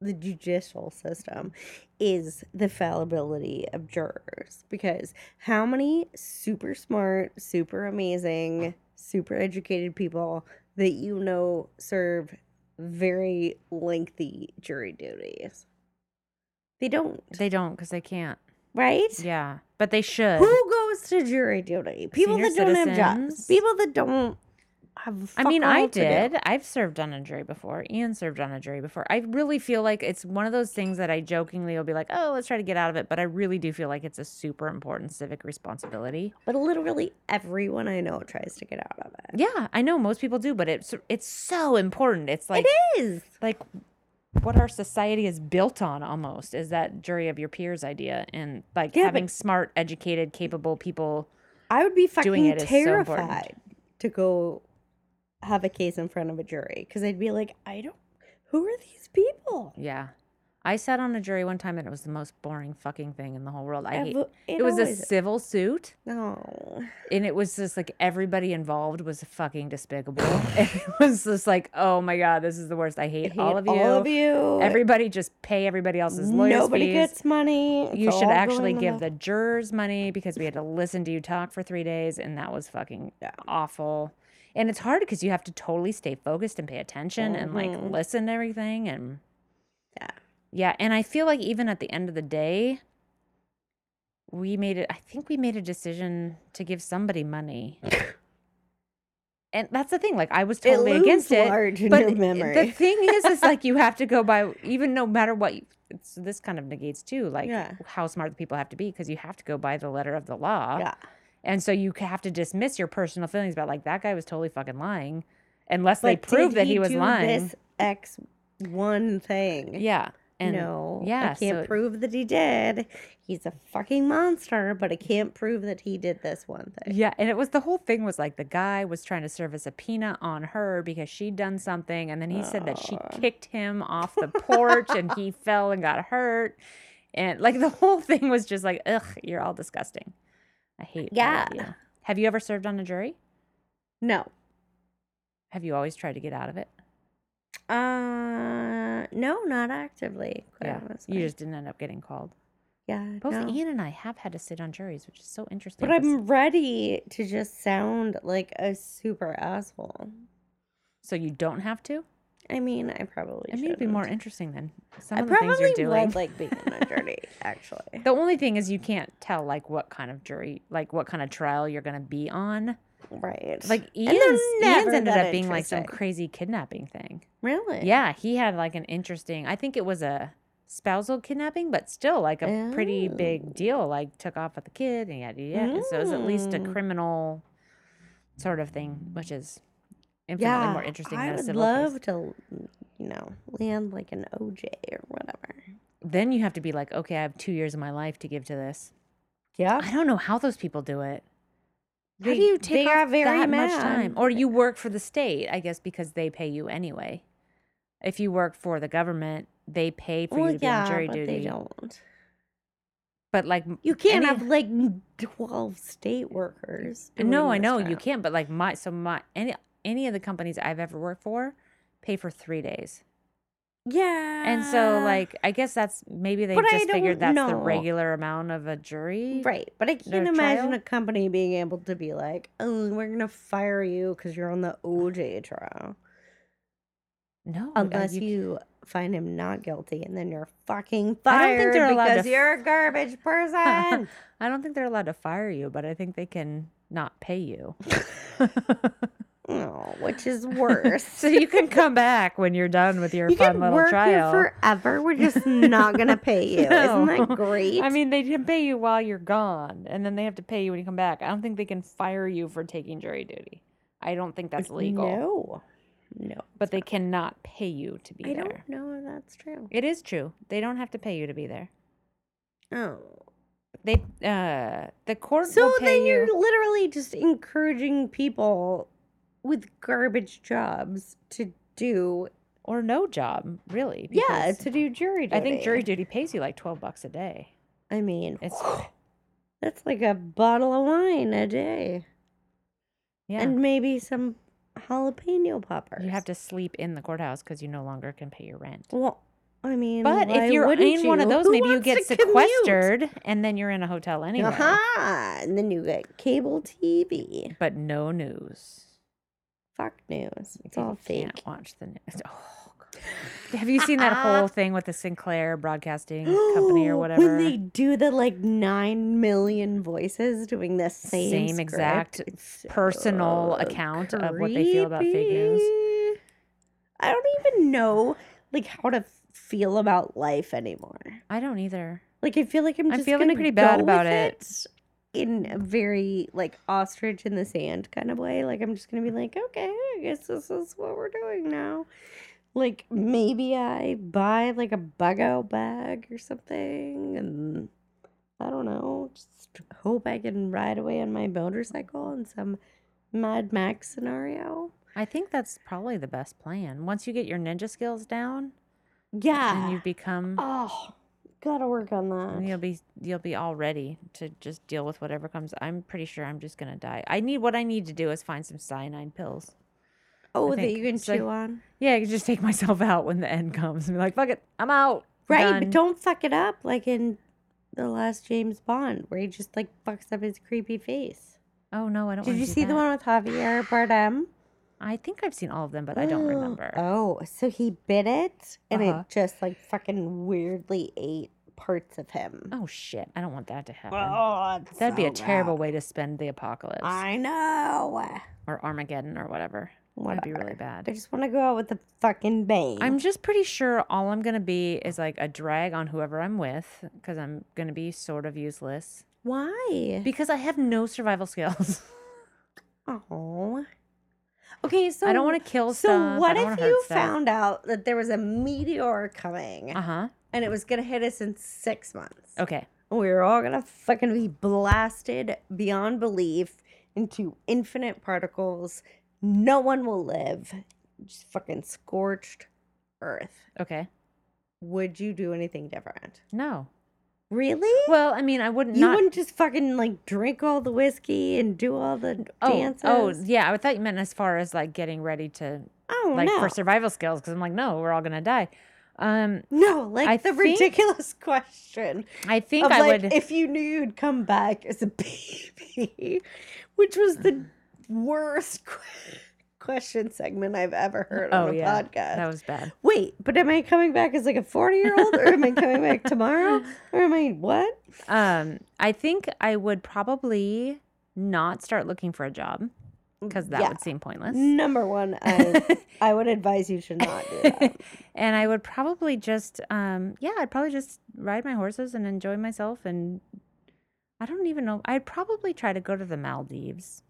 B: the judicial system is the fallibility of jurors because how many super smart, super amazing, super educated people that you know serve very lengthy jury duties. They don't,
C: They don't because they can't.
B: right?
C: Yeah, but they should.
B: Who goes to jury duty? People
C: Senior
B: that don't have jobs. People that don't have.
C: I mean, I
B: all to do.
C: did. I've served on a jury before. Ian served on a jury before. I really feel like it's one of those things that I jokingly will be like, oh, let's try to get out of it. But I really do feel like it's a super important civic responsibility.
B: But literally everyone I know tries to get out of it.
C: Yeah, I know most people do, but it's it's so important. It's like
B: it is.
C: like what our society is built on almost is that jury of your peers idea and like
B: Yeah,
C: having smart, educated, capable people.
B: I would be
C: Doing
B: fucking
C: it is so
B: terrified to go have a case in front of a jury because I'd be like, I don't. Who are these people?
C: Yeah. I sat on a jury one time and it was the most boring fucking thing in the whole world. I hate
B: Ev-
C: it was a civil suit
B: No.
C: and it was just like everybody involved was fucking despicable. it was just like, oh my god, this is the worst. I hate,
B: I hate
C: all of you.
B: All of you.
C: Everybody just pay everybody else's lawyers
B: Nobody
C: fees.
B: gets money.
C: you should actually give the jurors money because we had to listen to you talk for three days and that was fucking
B: Yeah.
C: awful. And it's hard because you have to totally stay focused and pay attention and like
B: Mhm.
C: listen to everything and
B: Yeah.
C: yeah. And I feel like even at the end of the day, we made it. I think we made a decision to give somebody money. And that's the thing. Like I was
B: It
C: totally against
B: looms
C: it.
B: in
C: but the thing is, is like you have to go by even no matter what. You, it's, this kind of negates too, like
B: Yeah.
C: how smart the people have to be because you have to go by the letter of the law.
B: Yeah.
C: And so you have to dismiss your personal feelings about like that guy was totally fucking lying, unless they prove that he was
B: do
C: lying.
B: This X one thing.
C: Yeah. And
B: no,
C: yeah,
B: I can't
C: so-
B: prove that he did. He's a fucking monster, but I can't prove that he did this one thing.
C: Yeah, and it was the whole thing was like the guy was trying to serve a subpoena on her because she'd done something, and then he said that she kicked him off the porch and he fell and got hurt, and like the whole thing was just like, ugh, you're all disgusting. I hate.
B: Yeah.
C: Have you ever served on a jury?
B: No.
C: Have you always tried to get out of it?
B: Uh, no, not actively. Quite
C: yeah,
B: honestly.
C: you just didn't end up getting called.
B: yeah.
C: Both
B: no.
C: Ian and I have had to sit on juries, which is so interesting.
B: But I'm ready to just sound like a super asshole.
C: so you don't have to.
B: I mean, I probably.
C: I mean, it'd be more interesting than some
B: I
C: of the things you're doing.
B: would like being on a jury, actually.
C: The only thing is you can't tell like what kind of jury, like what kind of trial you're gonna be on.
B: Right.
C: Like Ian's, Ian's ended up being like some crazy kidnapping thing.
B: really.
C: Yeah, he had like an interesting. I think it was a spousal kidnapping, but still like a pretty
B: Oh.
C: big deal. Like took off with the kid and yada yada. So it was at least a
B: Mm.
C: criminal sort of thing, which is infinitely
B: Yeah.
C: more interesting
B: I
C: than a
B: would love to, you know, land like an OJ or whatever.
C: Then you have to be like, okay, I have two years of my life to give to this.
B: Yeah.
C: I don't know how those people do it. How do you take
B: they
C: off
B: very
C: that much time? Or you work for the state, I guess, because they pay you anyway. If you work for the government, they pay for
B: well,
C: you to be
B: yeah,
C: on jury
B: but
C: duty.
B: they don't.
C: But like,
B: You can't
C: any-
B: have like twelve state workers.
C: no, I know you can't. But like my, so my any any of the companies I've ever worked for pay for three days,
B: Yeah.
C: and so like I guess that's maybe they
B: But
C: just figured that's the regular amount of a jury.
B: Right, but I can't imagine
C: trial?
B: a company being able to be like, "Oh, we're gonna fire you because you're on the OJ trial,"
C: No, uh,
B: unless
C: you
B: you, find him not guilty, and then you're fucking
C: I don't
B: fired
C: think they're allowed to
B: because
C: f-
B: you're a garbage person.
C: I don't think they're allowed to fire you, but I think they can not pay you.
B: oh, which is worse.
C: so you can come back when you're done with your
B: You
C: fun little
B: work
C: trial.
B: here forever. We're just not gonna pay you. Isn't that great?
C: I mean, they can pay you while you're gone, and then they have to pay you when you come back. I don't think they can fire you for taking jury duty. I don't think that's legal.
B: No, no.
C: But they cannot pay you to be
B: I
C: there.
B: don't know if that's true.
C: It is true. They don't have to pay you to be there.
B: Oh,
C: They uh the court
B: so
C: will pay
B: then you're
C: you.
B: literally just encouraging people with garbage jobs to do
C: or no job, really.
B: Yeah, to do jury duty.
C: I think jury duty pays you like 12 bucks a day.
B: I mean,
C: It's
B: that's like a bottle of wine a day,
C: yeah.
B: and maybe some jalapeno poppers.
C: you have to sleep in the courthouse because you no longer can pay your rent.
B: Well, I mean,
C: But if you're in one of those,
B: Who
C: maybe you get
B: to commute?
C: sequestered and then you're in a hotel anyway.
B: Uh-huh. And then you get cable TV.
C: But no news.
B: Fuck news. It's
C: You
B: all fake.
C: Can't watch the news. Oh, God. Have you seen that whole thing with the Sinclair Broadcasting Company or whatever?
B: When they do the like nine million voices doing the same,
C: Same
B: script,
C: exact
B: it's
C: personal
B: so
C: account of what they feel about fake news.
B: I don't even know like how to feel about life anymore.
C: I don't either.
B: Like I feel like I'm
C: I'm
B: just
C: feeling pretty bad about it.
B: it in a very like ostrich in the sand kind of way. Like I'm just gonna be like, okay, I guess this is what we're doing now. Like maybe I buy like a bug out bag or something, and I don't know, just hope I can ride away on my motorcycle in some Mad Max scenario.
C: I think that's probably the best plan. Once you get your ninja skills down
B: Yeah.
C: and you've become
B: oh, gotta work on
C: and
B: that.
C: you'll be you'll be all ready to just deal with whatever comes. I'm pretty sure I'm just gonna die. I need what I need to do is find some cyanide pills.
B: Oh, that you can
C: it's like-
B: chew on.
C: Yeah, I can just take myself out when the end comes and be like, fuck it, I'm out.
B: Right,
C: Done.
B: but don't fuck it up like in the last James Bond, where he just like fucks up his creepy face.
C: Oh no, I don't.
B: Did
C: wanna
B: you
C: do
B: see the one with Javier Bardem?
C: I think I've seen all of them, but I don't remember.
B: Oh, so he bit it, and
C: Uh-huh.
B: it just like fucking weirdly ate parts of him.
C: Oh shit, I don't want that to happen.
B: Oh,
C: That'd be a terrible
B: bad.
C: way to spend the apocalypse
B: I know.
C: or Armageddon or whatever. That'd be really
B: bad. I just want to go out with a fucking bang.
C: I'm just pretty sure all I'm gonna be is like a drag on whoever I'm with because I'm gonna be sort of useless
B: Why?
C: because I have no survival skills.
B: Oh. Okay, so
C: I don't want to kill
B: So
C: stuff.
B: What if you found out that there was a meteor coming
C: Uh huh.
B: and it was gonna hit us in six months?
C: Okay.
B: And we were all gonna fucking be blasted beyond belief into infinite particles. No one will live. Just fucking scorched earth.
C: Okay.
B: Would you do anything different?
C: No.
B: Really?
C: Well, I mean, I wouldn't.
B: you
C: not,
B: wouldn't just fucking like drink all the whiskey and do all the
C: Oh,
B: dances?
C: oh, yeah. I thought you meant as far as like getting ready to
B: Oh,
C: like
B: no.
C: for survival skills because I'm like, no, we're all gonna die. Um,
B: no, like
C: I
B: the
C: think-
B: ridiculous question.
C: I think
B: of
C: I
B: like
C: would.
B: if you knew you'd come back as a baby, which was the worst que- question segment I've ever heard
C: oh
B: on a
C: yeah,
B: podcast.
C: that was bad.
B: Wait, but am I coming back as like a 40 year old or am I coming back tomorrow? Or am I what?
C: Um, I think I would probably not start looking for a job because that
B: Yeah.
C: would seem pointless.
B: Number one, I, I would advise you should not do that.
C: and I would probably just, um, yeah, I'd probably just ride my horses and enjoy myself. And I don't even know. I'd probably try to go to the Maldives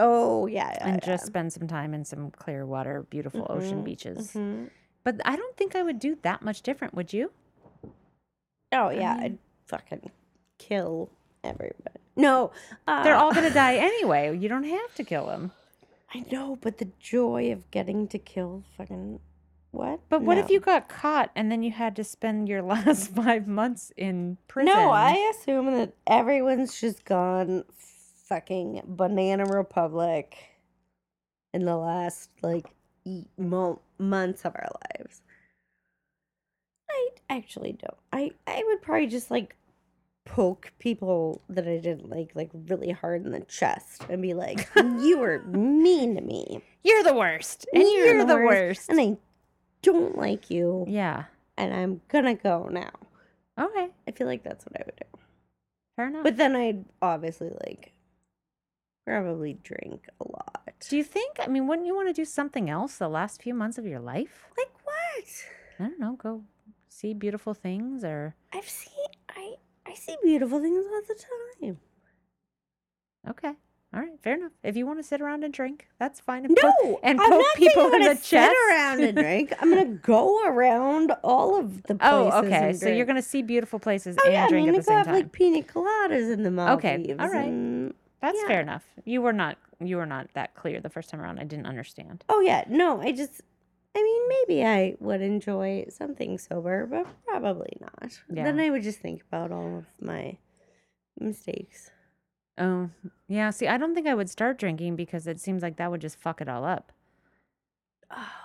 B: Oh, yeah. yeah
C: and
B: yeah.
C: just spend some time in some clear water, beautiful ocean
B: Mhm,
C: beaches.
B: mhm.
C: But I don't think I would do that much different. Would you?
B: Oh, yeah.
C: mean-
B: I'd fucking kill everybody. No.
C: They're
B: uh,
C: all going to die anyway. You don't have to kill them.
B: I know, but the joy of getting to kill fucking what?
C: But what if you got caught and then you had to spend your last five months in prison?
B: No, I assume that everyone's just gone fucking banana republic in the last like mo- months of our lives. I actually don't. I I would probably just like poke people that I didn't like like really hard in the chest and be like, "You were mean to me,
C: You're the worst. And you're, the, worst.
B: and I don't like you,
C: Yeah.
B: and I'm gonna go now."
C: Okay.
B: I feel like that's what I would do.
C: Fair enough.
B: But then I'd obviously like probably drink a lot.
C: do you think, I mean, wouldn't you want to do something else the last few months of your life?
B: like what?
C: I don't know. Go see beautiful things or.
B: I've seen I I see beautiful things all the time.
C: Okay. All right. Fair enough. If you want to sit around and drink, that's fine.
B: No,
C: poke- and
B: I'm
C: poke
B: not
C: people in
B: gonna
C: the
B: sit
C: chest.
B: around and drink. I'm gonna go around all of the oh, places.
C: Oh, okay.
B: and
C: So you're going to see beautiful places
B: Oh
C: and
B: yeah,
C: drink
B: I'm
C: at
B: gonna
C: the same
B: have
C: time.
B: like pina coladas in the Maldives.
C: Okay, all right.
B: and-
C: That's
B: yeah.
C: fair enough. You were not you were not that clear the first time around. I didn't understand.
B: Oh yeah, no, I just I mean, maybe I would enjoy something sober, but probably not.
C: Yeah.
B: Then I would just think about all of my mistakes.
C: Oh, yeah. See, I don't think I would start drinking because it seems like that would just fuck it all up.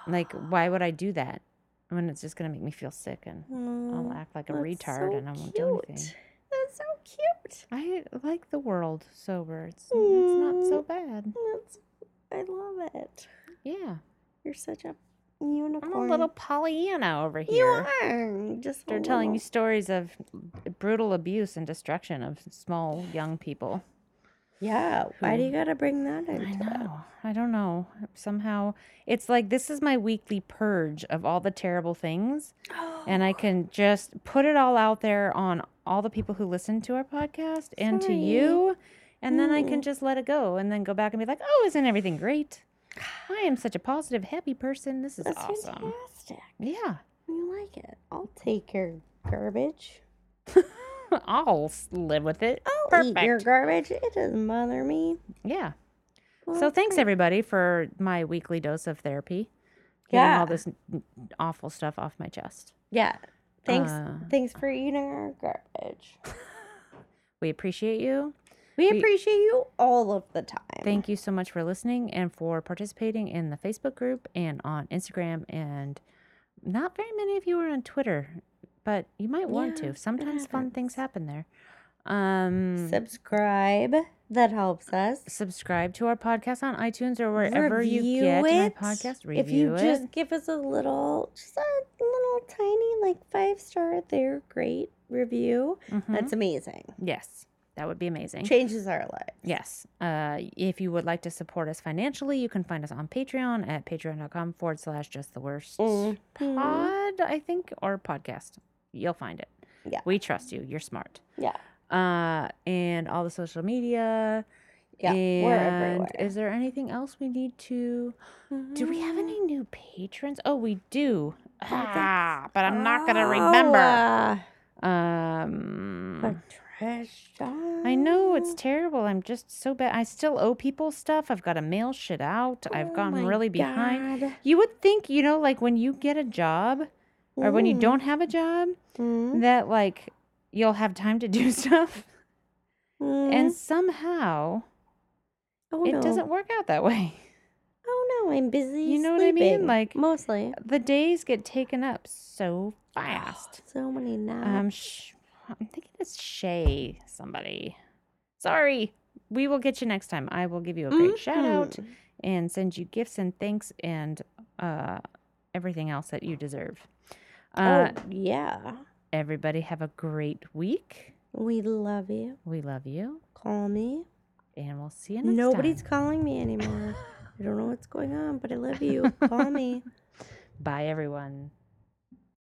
C: Like, why would I do that when it's just gonna make me feel sick and I'll act like a retard
B: so
C: and I won't do anything.
B: Cute. That's so cute.
C: I like the world sober. It's it's not so mm, bad.
B: That's, I love it.
C: Yeah,
B: You're such a unicorn.
C: I'm a little Pollyanna over here.
B: You are just.
C: They're telling you stories of brutal abuse and destruction of small young people.
B: Yeah. Why do you gotta bring that into
C: I know. I don't know. Somehow it's like this is my weekly purge of all the terrible things. And I can just put it all out there on all the people who listen to our podcast and to you. And then I can just let it go and then go back and be like, oh, isn't everything great? I am such a positive, happy person. This is
B: That's
C: awesome.
B: fantastic.
C: Yeah.
B: You like it? I'll take your garbage.
C: I'll live with it.
B: I'll eat your garbage. It doesn't bother me.
C: Yeah. So thanks everybody for my weekly dose of therapy. Getting
B: Yeah.
C: all this awful stuff off my chest.
B: Yeah. Thanks.
C: Uh,
B: thanks for eating our garbage.
C: We appreciate you.
B: We
C: We-
B: appreciate you all of the time.
C: Thank you so much for listening and for participating in the Facebook group and on Instagram. And not very many of you are on Twitter, but you might want
B: Yeah,
C: to. Sometimes fun things happen there. Um,
B: Subscribe. That helps us.
C: subscribe to our podcast on iTunes or wherever you get my podcast. Review
B: if you
C: it.
B: just give us a little, just a little tiny, like five star, they're great review.
C: Mhm.
B: That's amazing.
C: yes, that would be amazing.
B: Changes our lives.
C: Yes. Uh, if you would like to support us financially, you can find us on Patreon at patreon.com forward slash just the worst
B: Mhm.
C: pod, I think, or podcast. You'll find it.
B: Yeah.
C: We trust you. You're smart.
B: Yeah.
C: Uh, and all the social media.
B: Yeah, we're everywhere.
C: Is there anything else we need to? Do we have any new patrons? Oh, we do. Ah, but I'm not gonna
B: Oh,
C: remember.
B: uh,
C: Um,
B: Patricia.
C: I know it's terrible. I'm just so bad. I still owe people stuff. I've got to mail shit out. Oh, I've
B: Oh
C: gotten really behind. You would think, you know, like when you get a job or when you
B: Mm.
C: don't have a job,
B: Mm,
C: that like you'll have time to do stuff.
B: mm.
C: And somehow
B: oh,
C: it
B: no.
C: doesn't work out that way.
B: Oh no, I'm busy.
C: You know what I mean? Like-
B: mostly.
C: The days get taken up so fast.
B: So many naps.
C: Um, sh- I'm thinking it's Shay somebody. Sorry. We will get you next time. I will give you a great shout out
B: Mhm.
C: and send you gifts and thanks and uh, everything else that you deserve. Uh,
B: oh yeah.
C: Everybody have a great week.
B: We love you.
C: We love you,
B: Call me.
C: and we'll see you next
B: Nobody's
C: time.
B: calling me anymore. I don't know what's going on, but I love you. Call me.
C: Bye, everyone.